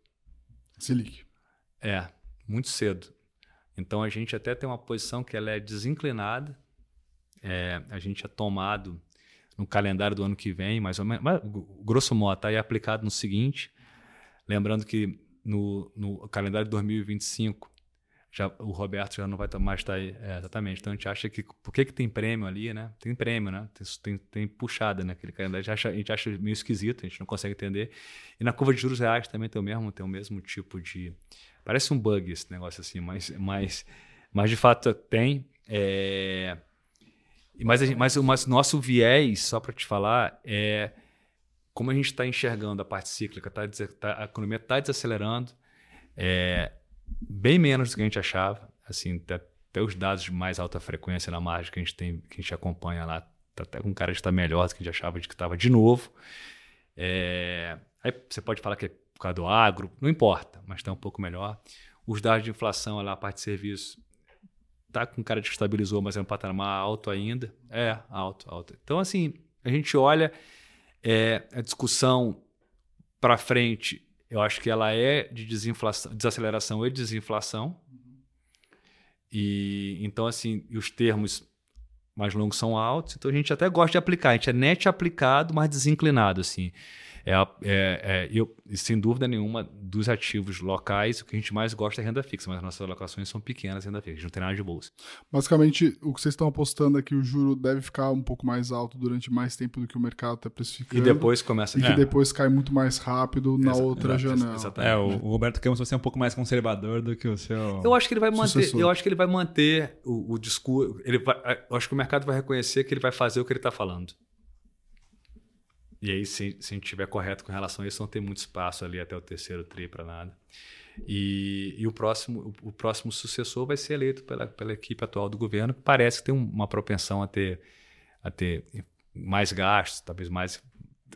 Selic. É, muito cedo. Então a gente até tem uma posição que ela é desinclinada. É, a gente é tomado no calendário do ano que vem, mais ou menos, mas, grosso modo, está aí aplicado no seguinte. Lembrando que no, no calendário de 2025 já, o Roberto já não vai mais estar tá aí. É, exatamente. Então a gente acha que. Por que, que tem prêmio ali, né? Tem prêmio, né? Tem, tem, tem puxada naquele calendário. A gente, acha, a gente acha meio esquisito, a gente não consegue entender. E na curva de juros reais também tem o mesmo, tem o mesmo tipo de, Parece um bug esse negócio assim, mas, mas, mas de fato tem. É... Mas, gente, mas, nosso viés, só para te falar, é como a gente está enxergando a parte cíclica, tá, tá, a economia está desacelerando, é, bem menos do que a gente achava. Assim, até os dados de mais alta frequência na margem que a gente tem, que a gente acompanha lá, tá até com cara de estar melhor do que a gente achava de que estava de novo. É, aí você pode falar que é por causa do agro, não importa, mas está um pouco melhor. Os dados de inflação, lá, a parte de serviço, está com cara de estabilizou, mas é um patamar alto ainda. É, alto, alto. Então, assim, a gente olha é, a discussão para frente, eu acho que ela é de desinflação, desaceleração e desinflação. E então, assim, os termos mais longos são altos, então a gente até gosta de aplicar. A gente é net aplicado, mas desinclinado, assim é, é, é, eu, sem dúvida nenhuma, dos ativos locais, o que a gente mais gosta é renda fixa, mas as nossas alocações são pequenas renda fixa, a gente não tem nada de bolsa. Basicamente, o que vocês estão apostando é que o juro deve ficar um pouco mais alto durante mais tempo do que o mercado está precificando. E depois começa a... E que depois cai muito mais rápido na Exa outra exato, janela. Exatamente. É, o, o Roberto Campos vai ser um pouco mais conservador do que o seu Eu acho que ele vai manter, sucessor. eu acho que ele vai manter o, o discurso, ele vai, eu acho que o mercado vai reconhecer que ele vai fazer o que ele está falando. E aí, se, se a gente estiver correto com relação a isso, não tem muito espaço ali até o terceiro tri para nada. E, e, o, próximo, o, o, próximo sucessor vai ser eleito pela, pela equipe atual do governo, que parece que tem uma propensão a ter, a ter mais gastos, talvez mais.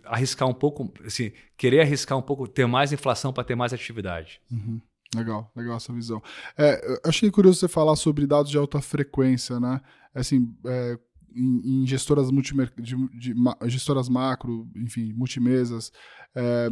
arriscar um pouco, assim, querer arriscar um pouco, ter mais inflação para ter mais atividade. Uhum. Legal, legal essa visão. É, achei curioso você falar sobre dados de alta frequência, né? Assim, é, em, gestoras, multimer, de, de, gestoras macro, enfim, multimesas, é,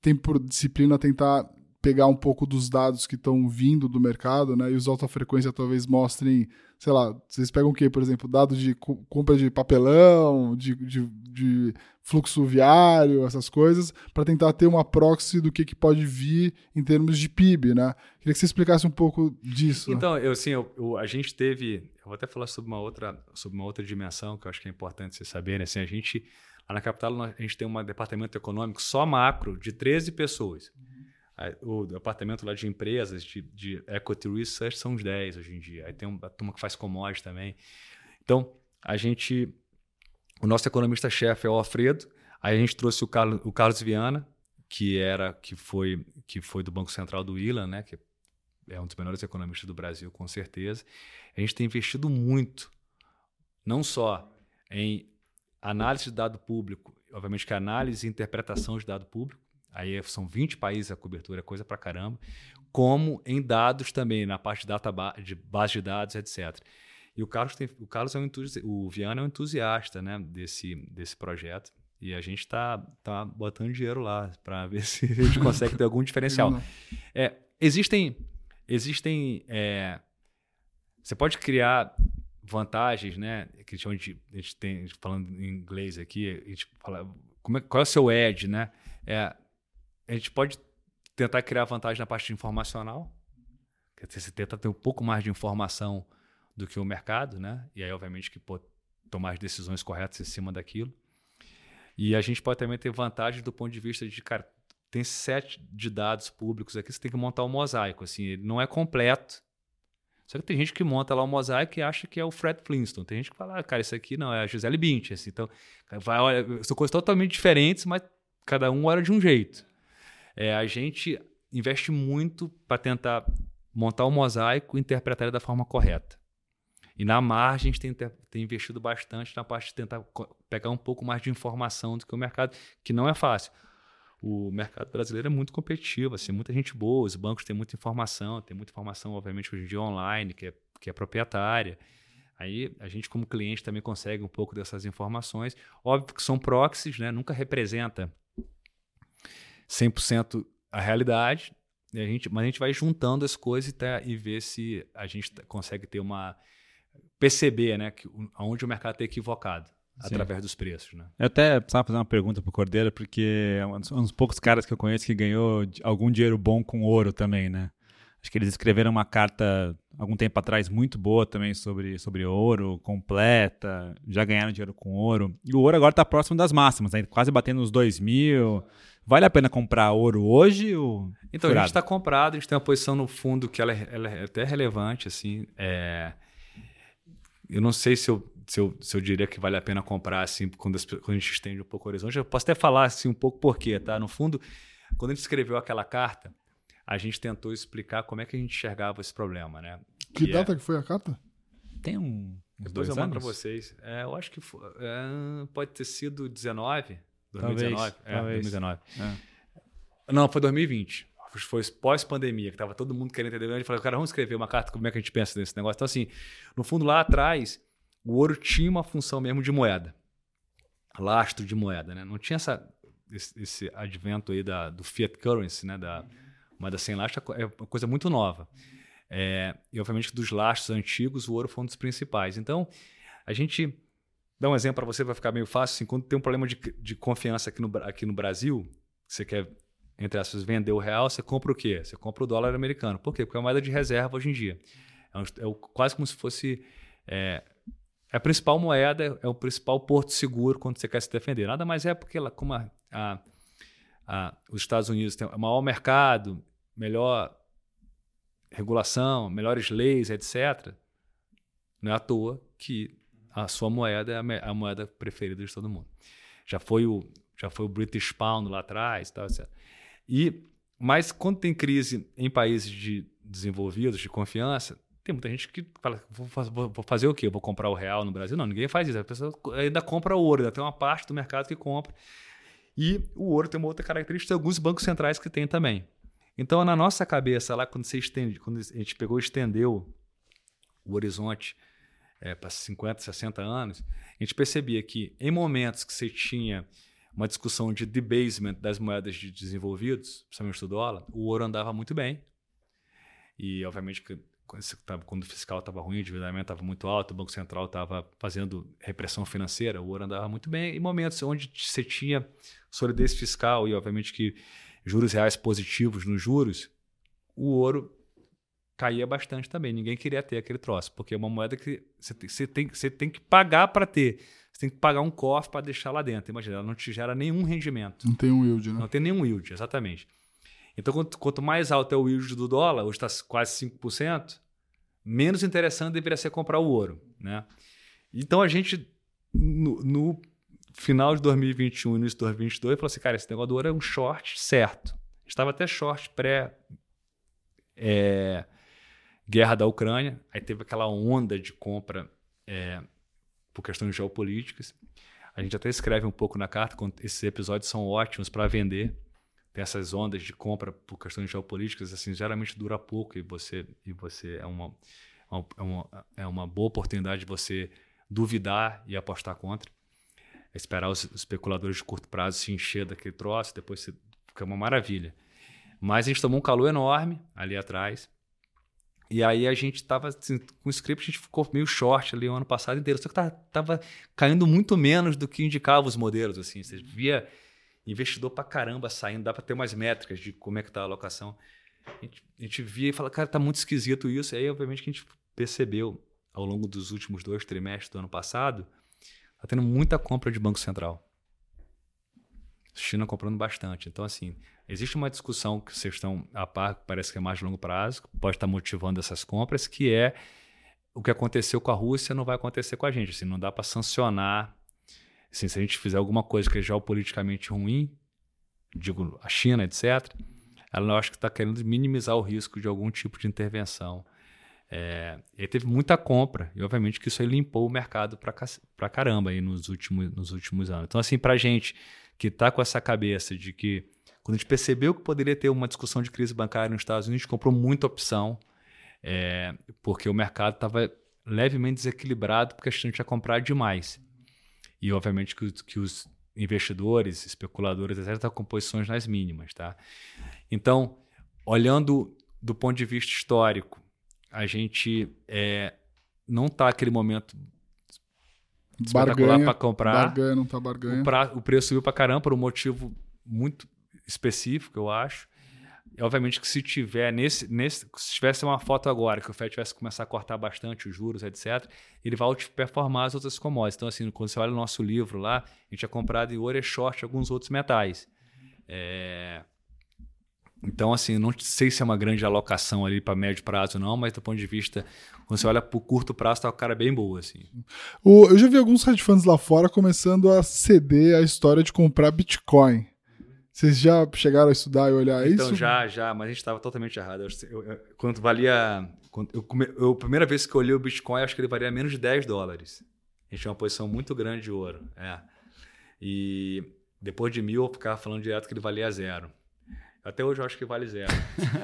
tem por disciplina tentar pegar um pouco dos dados que estão vindo do mercado, né? E os alta frequência talvez mostrem, sei lá, vocês pegam o quê? Por exemplo, dados de compra de papelão, de, de, de fluxo viário, essas coisas, para tentar ter uma proxy do que, que pode vir em termos de PIB, né? Queria que você explicasse um pouco disso. Então, eu, assim, eu, eu, a gente teve, eu vou até falar sobre uma outra, sobre uma outra dimensão que eu acho que é importante vocês saberem, assim, a gente lá na capital a gente tem um departamento econômico só macro de 13 pessoas. O departamento lá de empresas, de, de equity research, são uns 10 hoje em dia. Aí tem uma turma que faz commodities também. Então, a gente. O nosso economista-chefe é o Alfredo. Aí a gente trouxe o Carlos, o Carlos Viana, que era que foi que foi do Banco Central do ILA, né, que é um dos melhores economistas do Brasil, com certeza. A gente tem investido muito, não só em análise de dado público, obviamente que análise e interpretação de dado público, aí são 20 países a cobertura, é coisa pra caramba, como em dados também, na parte de, data de base de dados, etc. E o Carlos, tem, o Carlos é um o Viana é um entusiasta né, desse, desse projeto. E a gente está tá botando dinheiro lá para ver se a gente consegue ter algum diferencial. É, existem existem. É, você pode criar vantagens, né? Que a gente, a gente tem, falando em inglês aqui, a gente fala, como é, qual é o seu edge, né? É, a gente pode tentar criar vantagem na parte informacional, você tenta ter um pouco mais de informação do que o mercado, né? E aí, obviamente, que pô, tomar as decisões corretas em cima daquilo. E a gente pode também ter vantagem do ponto de vista de, cara, tem sete de dados públicos aqui, você tem que montar um mosaico, assim, ele não é completo. Só que tem gente que monta lá um mosaico e acha que é o Fred Flintstone. Tem gente que fala, ah, cara, isso aqui não, é a Gisele Bündchen. Assim, então, vai, olha, são coisas totalmente diferentes, mas cada um olha de um jeito. É, a gente investe muito para tentar montar o um mosaico e interpretar ele da forma correta. E na margem, a gente tem, tem, investido bastante na parte de tentar pegar um pouco mais de informação do que o mercado, que não é fácil. O mercado brasileiro é muito competitivo, assim, muita gente boa, os bancos têm muita informação, tem muita informação, obviamente, hoje em dia online, que é, que é proprietária. Aí a gente, como cliente, também consegue um pouco dessas informações. Óbvio que são proxies, né? nunca representa 100% a realidade, a gente, mas a gente vai juntando as coisas e, tá, e ver se a gente consegue ter uma. perceber né, que, onde o mercado está equivocado. Sim. Através dos preços, né? Eu até precisava fazer uma pergunta para o Cordeiro, porque é um dos, um dos poucos caras que eu conheço que ganhou algum dinheiro bom com ouro também, né? Acho que eles escreveram uma carta algum tempo atrás muito boa também sobre, sobre ouro, completa, já ganharam dinheiro com ouro. E o ouro agora está próximo das máximas, né? quase batendo os 2 mil. Vale a pena comprar ouro hoje? Ou então, furado? a gente está comprado, a gente tem uma posição no fundo que ela é, ela é até relevante. assim. É... Eu não sei se eu, se, eu, se eu diria que vale a pena comprar assim quando, as, quando a gente estende um pouco o horizonte. Eu posso até falar assim, um pouco por quê. Tá? No fundo, quando a gente escreveu aquela carta, a gente tentou explicar como é que a gente enxergava esse problema. Né? Que, data é... que foi a carta? Tem um. Depois eu mando para vocês. É, eu acho que foi, é, pode ter sido 19. 2019? Talvez, é, talvez. 2019. É. Não, foi 2020. Foi pós-pandemia, que tava todo mundo querendo entender. A gente falou, cara, vamos escrever uma carta, como é que a gente pensa nesse negócio? Então, assim, no fundo, lá atrás, o ouro tinha uma função mesmo de moeda. Lastro de moeda, né? Não tinha essa, esse, esse advento aí da, do fiat currency, né? Da moeda sem lastro, é uma coisa muito nova. É, e, obviamente, dos lastros antigos, o ouro foi um dos principais. Então, a gente Dá um exemplo para você, vai ficar meio fácil. Assim, quando tem um problema de, de confiança aqui no, aqui no Brasil, você quer, entre aspas, vender o real, você compra o quê? Você compra o dólar americano. Por quê? Porque é uma moeda de reserva hoje em dia. É, um, é quase como se fosse. É, é, a principal moeda, é o principal porto seguro quando você quer se defender. Nada mais é porque, ela, como a, a, a, os Estados Unidos têm o maior mercado, melhor regulação, melhores leis, etc., não é à toa que a sua moeda é a, moeda preferida de todo mundo. Já foi o, já foi o British Pound lá atrás, tal, etc. E, mas quando tem crise em países de desenvolvidos, de confiança, tem muita gente que fala, vou, vou, vou fazer o quê? Vou comprar o real no Brasil? Não, ninguém faz isso. A pessoa ainda compra ouro, ainda tem uma parte do mercado que compra. E o ouro tem uma outra característica, tem alguns bancos centrais que tem também. Então, na nossa cabeça, lá quando você estende, quando a gente pegou e estendeu o horizonte é, para 50, 60 anos, a gente percebia que em momentos que você tinha uma discussão de debasement das moedas de desenvolvidos, principalmente do dólar, o ouro andava muito bem. E, obviamente, quando o fiscal estava ruim, o endividamento estava muito alto, o Banco Central estava fazendo repressão financeira, o ouro andava muito bem. Em momentos onde você tinha solidez fiscal e, obviamente, que juros reais positivos nos juros, o ouro caía bastante também. Ninguém queria ter aquele troço, porque é uma moeda que você tem, você tem, você tem que pagar para ter. Você tem que pagar um cofre para deixar lá dentro. Imagina, ela não te gera nenhum rendimento. Não tem um yield, né? Não tem nenhum yield, exatamente. Então, quanto, quanto mais alto é o yield do dólar, hoje está quase 5%, menos interessante deveria ser comprar o ouro. Né? Então, a gente, no, no final de 2021 início de 2022, falou assim, cara, esse negócio do ouro é um short certo. Estava até short pré... É, guerra da Ucrânia, aí teve aquela onda de compra é, por questões geopolíticas. A gente até escreve um pouco na carta, esses episódios são ótimos para vender. Tem essas ondas de compra por questões geopolíticas, assim, geralmente dura pouco e você, e você é, uma, é, uma, é uma boa oportunidade de você duvidar e apostar contra. É esperar os especuladores de curto prazo se encher daquele troço, depois você, fica uma maravilha. Mas a gente tomou um calor enorme ali atrás E aí a gente tava assim, com o script, a gente ficou meio short ali o ano passado inteiro. Só que tava, tava caindo muito menos do que indicava os modelos. Assim. Você via investidor pra caramba saindo, dá para ter umas métricas de como é que tá a alocação. A gente, a gente via e falava, cara, tá muito esquisito isso. E aí, obviamente, que a gente percebeu ao longo dos últimos dois trimestres do ano passado, tá tendo muita compra de Banco Central. China comprando bastante. Então, assim, existe uma discussão que vocês estão a par, parece que é mais de longo prazo, que pode estar motivando essas compras, que é o que aconteceu com a Rússia não vai acontecer com a gente. Assim, não dá para sancionar. Assim, se a gente fizer alguma coisa que é geopoliticamente ruim, digo a China, etc., ela acho que está querendo minimizar o risco de algum tipo de intervenção. É, ele teve muita compra e obviamente que isso aí limpou o mercado para caramba aí nos últimos, nos últimos anos. Então assim, para gente que está com essa cabeça de que quando a gente percebeu que poderia ter uma discussão de crise bancária nos Estados Unidos, a gente comprou muita opção, é, porque o mercado estava levemente desequilibrado, porque a gente ia comprar demais. E, obviamente, que, que os investidores, especuladores, etc., estão com posições nas mínimas. Tá? Então, olhando do ponto de vista histórico, a gente é, não está aquele momento espetacular para comprar. Barganha, não tá barganha. O, pra, o preço subiu para caramba por um motivo muito específico, eu acho. E, obviamente que se tiver nesse, nesse, se tivesse uma foto agora que o Fed tivesse começar a cortar bastante os juros, etc, ele vai performar as outras commodities. Então assim, quando você olha o nosso livro lá, a gente tinha comprado em ouro e short alguns outros metais. É... Então, assim, não sei se é uma grande alocação ali para médio prazo, não, mas do ponto de vista, quando você olha para o curto prazo, tá o cara bem boa, assim. Eu já vi alguns hedge funds lá fora começando a ceder a história de comprar Bitcoin. Vocês já chegaram a estudar e olhar então, isso? Então, já, já, mas a gente estava totalmente errado. Eu, eu, quando valia. Quando eu, eu, a primeira vez que eu olhei o Bitcoin, acho que ele valia menos de 10 dólares. A gente tinha uma posição muito grande de ouro. É. E depois de mil, eu ficava falando direto que ele valia zero. Até hoje eu acho que vale zero.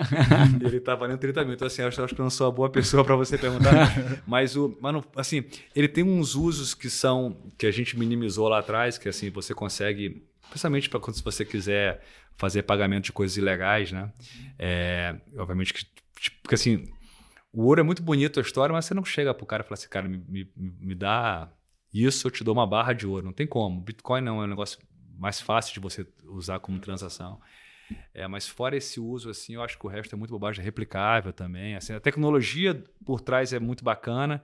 ele está valendo 30 mil. Então, assim, eu acho, que eu não sou a boa pessoa para você perguntar. mas, o, mas assim, ele tem uns usos que são. que a gente minimizou lá atrás, que assim, você consegue Principalmente para quando você quiser fazer pagamento de coisas ilegais, né? É, obviamente que. Tipo, porque assim, o ouro é muito bonito a história, mas você não chega pro cara e fala assim, cara, me, me, me dá isso, eu te dou uma barra de ouro. Não tem como. Bitcoin não é um negócio mais fácil de você usar como transação. É, mas fora esse uso, assim, eu acho que o resto é muito bobagem, é replicável também. Assim, a tecnologia por trás é muito bacana,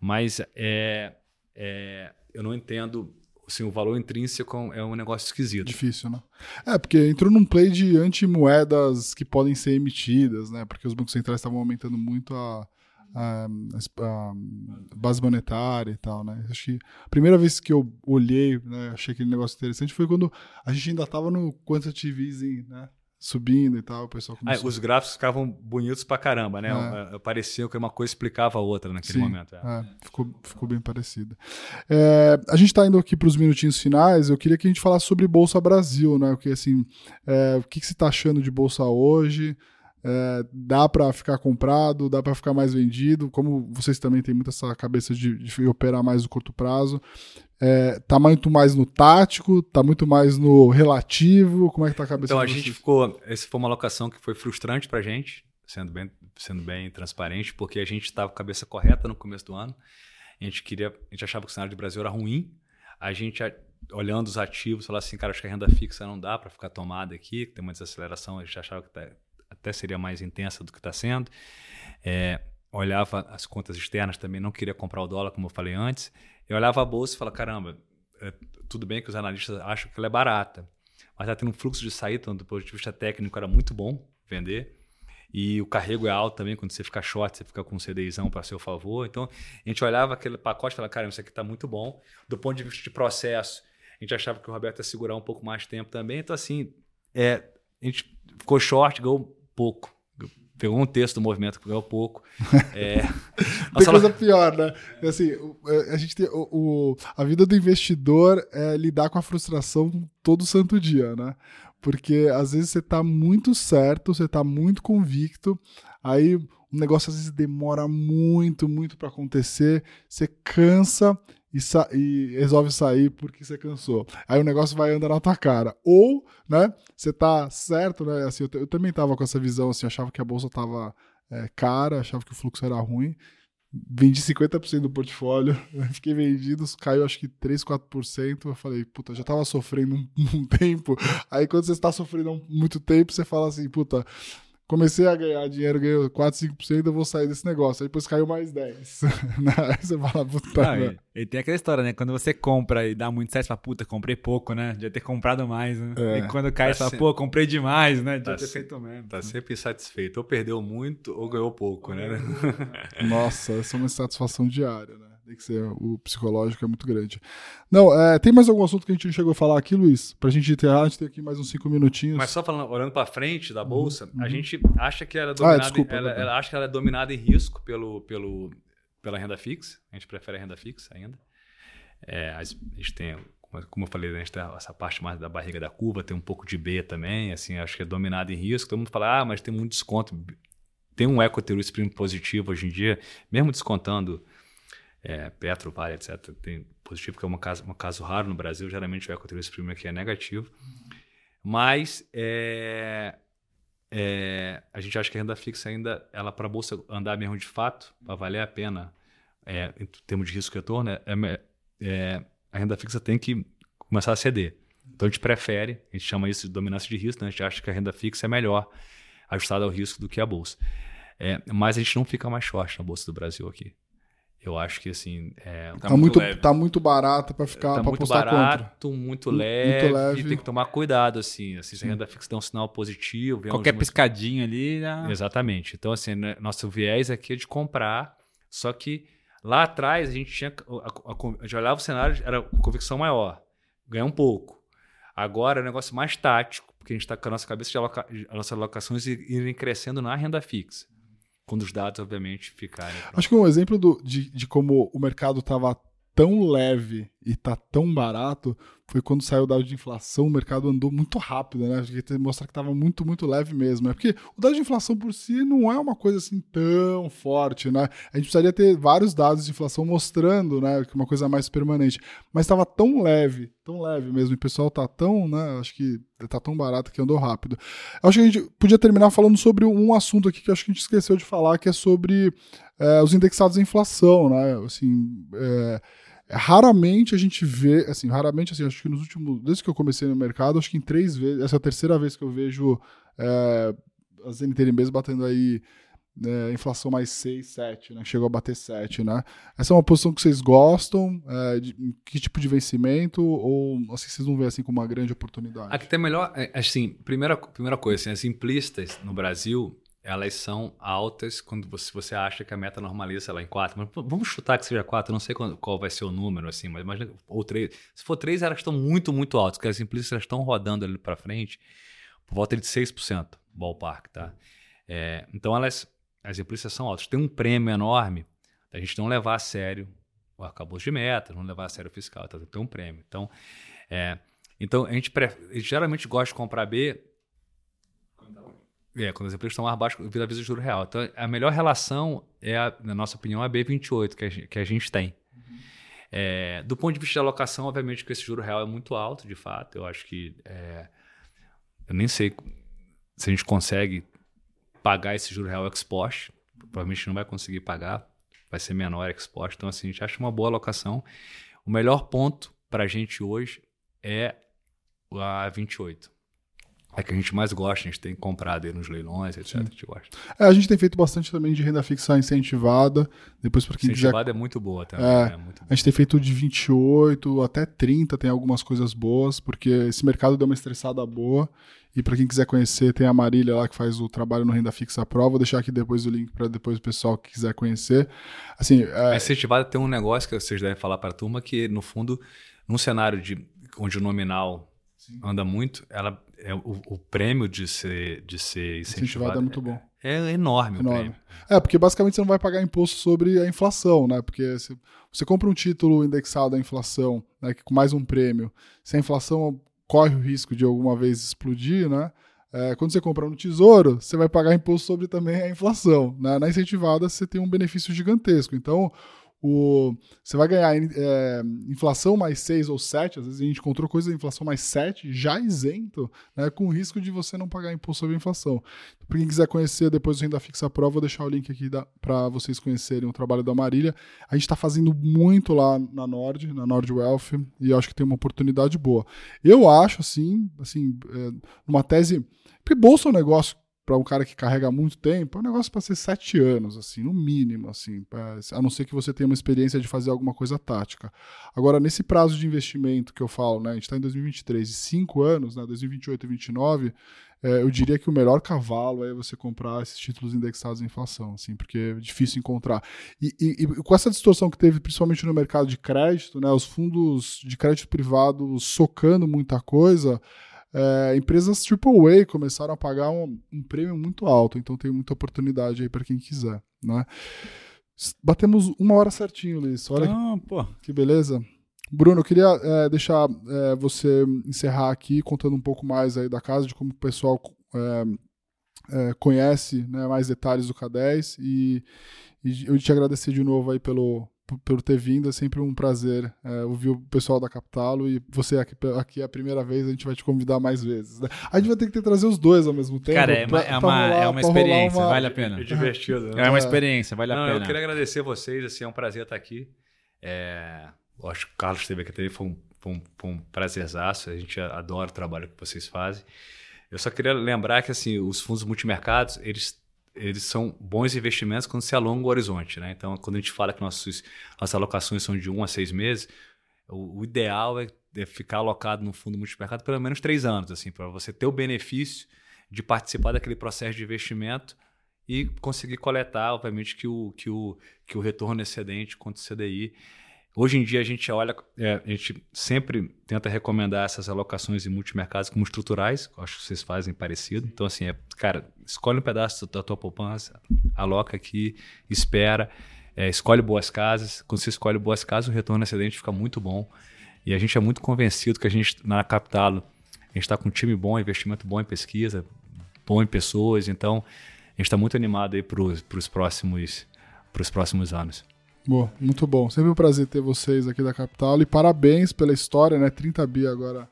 mas é, é, eu não entendo assim, o valor intrínseco é um negócio esquisito. Difícil, né? É, porque entrou num play de antimoedas que podem ser emitidas, né? Porque os bancos centrais estavam aumentando muito a, a, a, base monetária e tal, né? Acho que a primeira vez que eu olhei, né, achei aquele negócio interessante foi quando a gente ainda estava no quantitative easing, né? Subindo e tal, o pessoal ah, começou... Ah, os gráficos ficavam bonitos pra caramba, né? É. Parecia que uma coisa explicava a outra naquele Sim, momento. É. É, ficou, ficou bem parecido. É, a gente está indo aqui para os minutinhos finais, eu queria que a gente falasse sobre Bolsa Brasil, né? Porque, assim, é, o que, que você está achando de Bolsa hoje? É, dá para ficar comprado, dá para ficar mais vendido. Como vocês também têm muita essa cabeça de, de operar mais no curto prazo, é, tá muito mais no tático, tá muito mais no relativo. Como é que tá a cabeça? Então a gente ficou. Essa foi uma alocação que foi frustrante para gente, sendo bem, sendo bem transparente, porque a gente estava com a cabeça correta no começo do ano. A gente queria, a gente achava que o cenário do Brasil era ruim. A gente olhando os ativos, falava assim, cara, acho que a renda fixa não dá para ficar tomada aqui, tem uma desaceleração, a gente achava que tá, até seria mais intensa do que está sendo. É, olhava as contas externas também, não queria comprar o dólar, como eu falei antes. Eu olhava a bolsa e falava, caramba, é, tudo bem que os analistas acham que ela é barata, mas está tendo um fluxo de saída, então, do ponto de vista técnico, era muito bom vender. E o carrego é alto também, quando você fica short, você fica com um CDIzão para seu favor. Então, a gente olhava aquele pacote e falava, cara, isso aqui está muito bom. Do ponto de vista de processo, a gente achava que o Roberto ia segurar um pouco mais tempo também. Então, assim, é, a gente ficou short, ganhou pouco. Pegou um texto do movimento que ganhou pouco. É... tem coisa pior, né? Assim, é, a gente tem o, o, a vida do investidor é lidar com a frustração todo santo dia, né? Porque às vezes você está muito certo, você está muito convicto, aí o negócio às vezes demora muito, muito para acontecer, você cansa e, e, resolve sair porque você cansou. Aí o negócio vai andar na tua cara. Ou, né, você tá certo, né? Assim, eu, eu também tava com essa visão, assim, achava que a bolsa tava é, cara, achava que o fluxo era ruim. Vendi 50% do portfólio, fiquei vendido, caiu acho que 3, 4%. Eu falei, puta, já tava sofrendo um, um tempo. Aí quando você está sofrendo muito tempo, você fala assim, puta, comecei a ganhar dinheiro, ganhei 4, 5%, eu vou sair desse negócio. Aí depois caiu mais 10. Aí você fala, puta. Não, e, e, tem aquela história, né? Quando você compra e dá muito certo, você fala, puta, comprei pouco, né? Devia ter comprado mais, né? É. E quando cai, tá você fala, pô, comprei demais, né? Devia tá ter feito mesmo. Tá sempre insatisfeito. Ou perdeu muito ou ganhou pouco, né? Nossa, essa é uma satisfação diária, né? Tem que ser, o psicológico é muito grande. Não, é, tem mais algum assunto que a gente chegou a falar aqui, Luiz? Pra gente enterrar, a gente tem aqui mais uns cinco minutinhos. Mas só falando, olhando para frente da bolsa, uhum. a gente acha que ela é dominada, ah, desculpa, ela, ela, acha que ela é dominada em risco pelo, pelo, pela renda fixa. A gente prefere a renda fixa ainda. É, a gente tem, como eu falei, a gente tem essa parte mais da barriga da curva, tem um pouco de B também, assim, acho que é dominada em risco. Todo mundo fala, ah, mas tem muito desconto. Tem um ecoteru positivo hoje em dia, mesmo descontando é, Petro, Vale, etc., tem positivo, que é um caso, um caso raro no Brasil. Geralmente o ecoturismo primo aqui é negativo. Mas é, é, a gente acha que a renda fixa ainda, ela para a bolsa andar mesmo de fato, para valer a pena, é, em termos de risco e retorno, é, é, é, a renda fixa tem que começar a ceder. Então a gente prefere, a gente chama isso de dominância de risco, né? a gente acha que a renda fixa é melhor ajustada ao risco do que a bolsa. É, mas a gente não fica mais short na bolsa do Brasil aqui. Eu acho que assim. É, tá, tá, muito, leve. tá muito barato para ficar tá muito barato, contra. Muito leve, muito leve. Tem que tomar cuidado, assim. assim se a renda fixa tem um sinal positivo. Qualquer piscadinha ali. Já... Exatamente. Então, assim, né, nosso viés aqui é de comprar. Só que lá atrás a gente tinha. A, a, a, já olhava o cenário, era convicção maior. Ganhar um pouco. Agora é um negócio mais tático, porque a gente está com a nossa cabeça de aloca, as nossas alocações irem crescendo na renda fixa quando os dados, obviamente, ficarem. Acho que um exemplo do, de, de como o mercado estava tão leve e tá tão barato foi quando saiu o dado de inflação, o mercado andou muito rápido, né? Porque mostrar que estava muito, muito leve mesmo. É porque o dado de inflação por si não é uma coisa assim tão forte, né? A gente precisaria ter vários dados de inflação mostrando, né, que uma coisa mais permanente. Mas estava tão leve, tão leve mesmo. E o pessoal tá tão, né? Acho que tá tão barato que andou rápido. Acho que a gente podia terminar falando sobre um assunto aqui que acho que a gente esqueceu de falar, que é sobre é, os indexados à inflação, né? Assim, é, Raramente a gente vê, assim, raramente, assim, acho que nos últimos, desde que eu comecei no mercado, acho que em três vezes, essa é a terceira vez que eu vejo é, as NTNBs batendo aí é, inflação mais 6, 7, né? Chegou a bater 7, né? Essa é uma posição que vocês gostam? É, de, que tipo de vencimento? Ou assim, vocês não veem assim como uma grande oportunidade? Aqui tem melhor, é, assim, primeira, primeira coisa, assim, as simplistas no Brasil, elas são altas quando você, você acha que a meta normaliza ela em 4. Mas vamos chutar que seja 4, não sei qual, qual, vai ser o número, assim, mas imagina, ou 3. Se for 3, elas estão muito, muito altas, porque as simplistas estão rodando ali para frente por volta de 6%, ballpark, tá? É, então elas, as simplistas são altas. Tem um prêmio enorme da gente não levar a sério o arcabouço de meta, não levar a sério o fiscal, tá? tem um prêmio. Então, é, então a gente, a gente geralmente gosta de comprar B é, quando as empresas estão mais baixas, vira visa de juro real. Então, a melhor relação é, a, na nossa opinião, a B28 que a gente, que a gente tem. Uhum. É, do ponto de vista da alocação, obviamente que esse juro real é muito alto, de fato. Eu acho que é, eu nem sei se a gente consegue pagar esse juro real ex post. Provavelmente não vai conseguir pagar, vai ser menor ex post. Então, assim, a gente acha uma boa alocação. O melhor ponto para a gente hoje é a 28 é que a gente mais gosta, a gente tem comprado aí nos leilões, etc. A gente gosta. É, a gente tem feito bastante também de renda fixa incentivada. Depois para quem incentivada quiser... é muito boa também. É, é muito a gente tem feito de 28 até 30, tem algumas coisas boas, porque esse mercado deu uma estressada boa. E para quem quiser conhecer, tem a Marília lá que faz o trabalho no Renda Fixa Pro. Vou deixar aqui depois o link para depois o pessoal que quiser conhecer. Assim, é... A incentivada tem um negócio que vocês devem falar para a turma que, no fundo, num cenário de, onde o nominal Sim. anda muito, ela é, o, o, prêmio de ser, de ser incentivado, incentivado é muito bom. É, é enorme, enorme, o prêmio. É, porque basicamente você não vai pagar imposto sobre a inflação, né? Porque se você compra um título indexado à inflação, né, com mais um prêmio, se a inflação corre o risco de alguma vez explodir, né? É, quando você compra no tesouro, você vai pagar imposto sobre também a inflação. Né? Na incentivada, você tem um benefício gigantesco. Então, o, você vai ganhar é, inflação mais 6 ou 7, às vezes a gente encontrou coisa de inflação mais 7, já isento, né, com risco de você não pagar imposto sobre a inflação. Para quem quiser conhecer depois do Renda Fixa Pro, vou deixar o link aqui para vocês conhecerem o trabalho da Marília. A gente está fazendo muito lá na Nord, na Nord Wealth, e acho que tem uma oportunidade boa. Eu acho, assim, assim é, uma tese... Porque bolsa é um negócio para um cara que carrega muito tempo, é um negócio para ser sete anos, assim, no mínimo, assim, pra, a não ser que você tenha uma experiência de fazer alguma coisa tática. Agora, nesse prazo de investimento que eu falo, né, a gente está em 2023, e cinco anos, né, 2028 e 2029, é, eu diria que o melhor cavalo é você comprar esses títulos indexados em inflação, assim, porque é difícil encontrar. E, e, e, com essa distorção que teve, principalmente no mercado de crédito, né, os fundos de crédito privado socando muita coisa, é, empresas AAA começaram a pagar um, um, prêmio muito alto, então tem muita oportunidade aí para quem quiser, né? Batemos uma hora certinho, Luiz. Olha ah, que, pô. que beleza. Bruno, eu queria é, deixar é, você encerrar aqui contando um pouco mais aí da casa, de como o pessoal é, é, conhece né, mais detalhes do K10 e, e eu te agradecer de novo aí pelo, por ter vindo. É sempre um prazer é, ouvir o pessoal da Capitalo e você aqui, aqui é a primeira vez, a gente vai te convidar mais vezes. Né? A gente vai ter que trazer os dois ao mesmo tempo. Cara, é, pra, é, uma, rolar, é uma experiência, uma... vale a pena. É divertido. Né? É uma experiência, vale Não, a pena. Eu queria agradecer vocês, assim, é um prazer estar aqui. É, acho que o Carlos esteve aqui também, foi um, foi um, foi um prazerzaço, a gente adora o trabalho que vocês fazem. Eu só queria lembrar que assim, os fundos multimercados, eles eles são bons investimentos quando se alonga o horizonte. Né? Então, quando a gente fala que nossos, nossas alocações são de um a seis meses, o, o ideal é, é, ficar alocado no fundo multimercado pelo menos três anos, assim, para você ter o benefício de participar daquele processo de investimento e conseguir coletar, obviamente, que o, que o, que o retorno excedente contra o CDI Hoje em dia a gente olha, é, a gente sempre tenta recomendar essas alocações em multimercados como estruturais, acho que vocês fazem parecido. Então, assim, é, cara, escolhe um pedaço da tua poupança, aloca aqui, espera, é, escolhe boas casas. Quando você escolhe boas casas, o retorno excedente fica muito bom. E a gente é muito convencido que a gente, na Capital, a gente está com um time bom, investimento bom em pesquisa, bom em pessoas. Então, a gente está muito animado aí para os próximos, próximos anos. Boa, muito bom. Sempre um prazer ter vocês aqui da Capital e parabéns pela história, né? 30 bi agora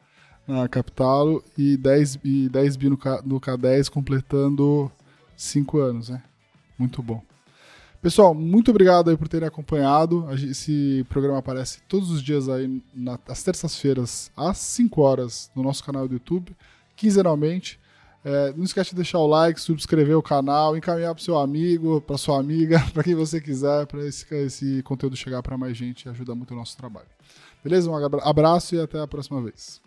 na Capital e 10, e 10 bi no, K, no K10 completando 5 anos, né? Muito bom. Pessoal, muito obrigado aí por terem acompanhado. Esse programa aparece todos os dias aí, nas terças-feiras, às 5 horas, no nosso canal do YouTube, quinzenalmente. É, não esquece de deixar o like, subscrever o canal, encaminhar para seu amigo, para sua amiga, para quem você quiser, para esse, esse conteúdo chegar para mais gente e ajuda muito o nosso trabalho. Beleza? Um abraço e até a próxima vez.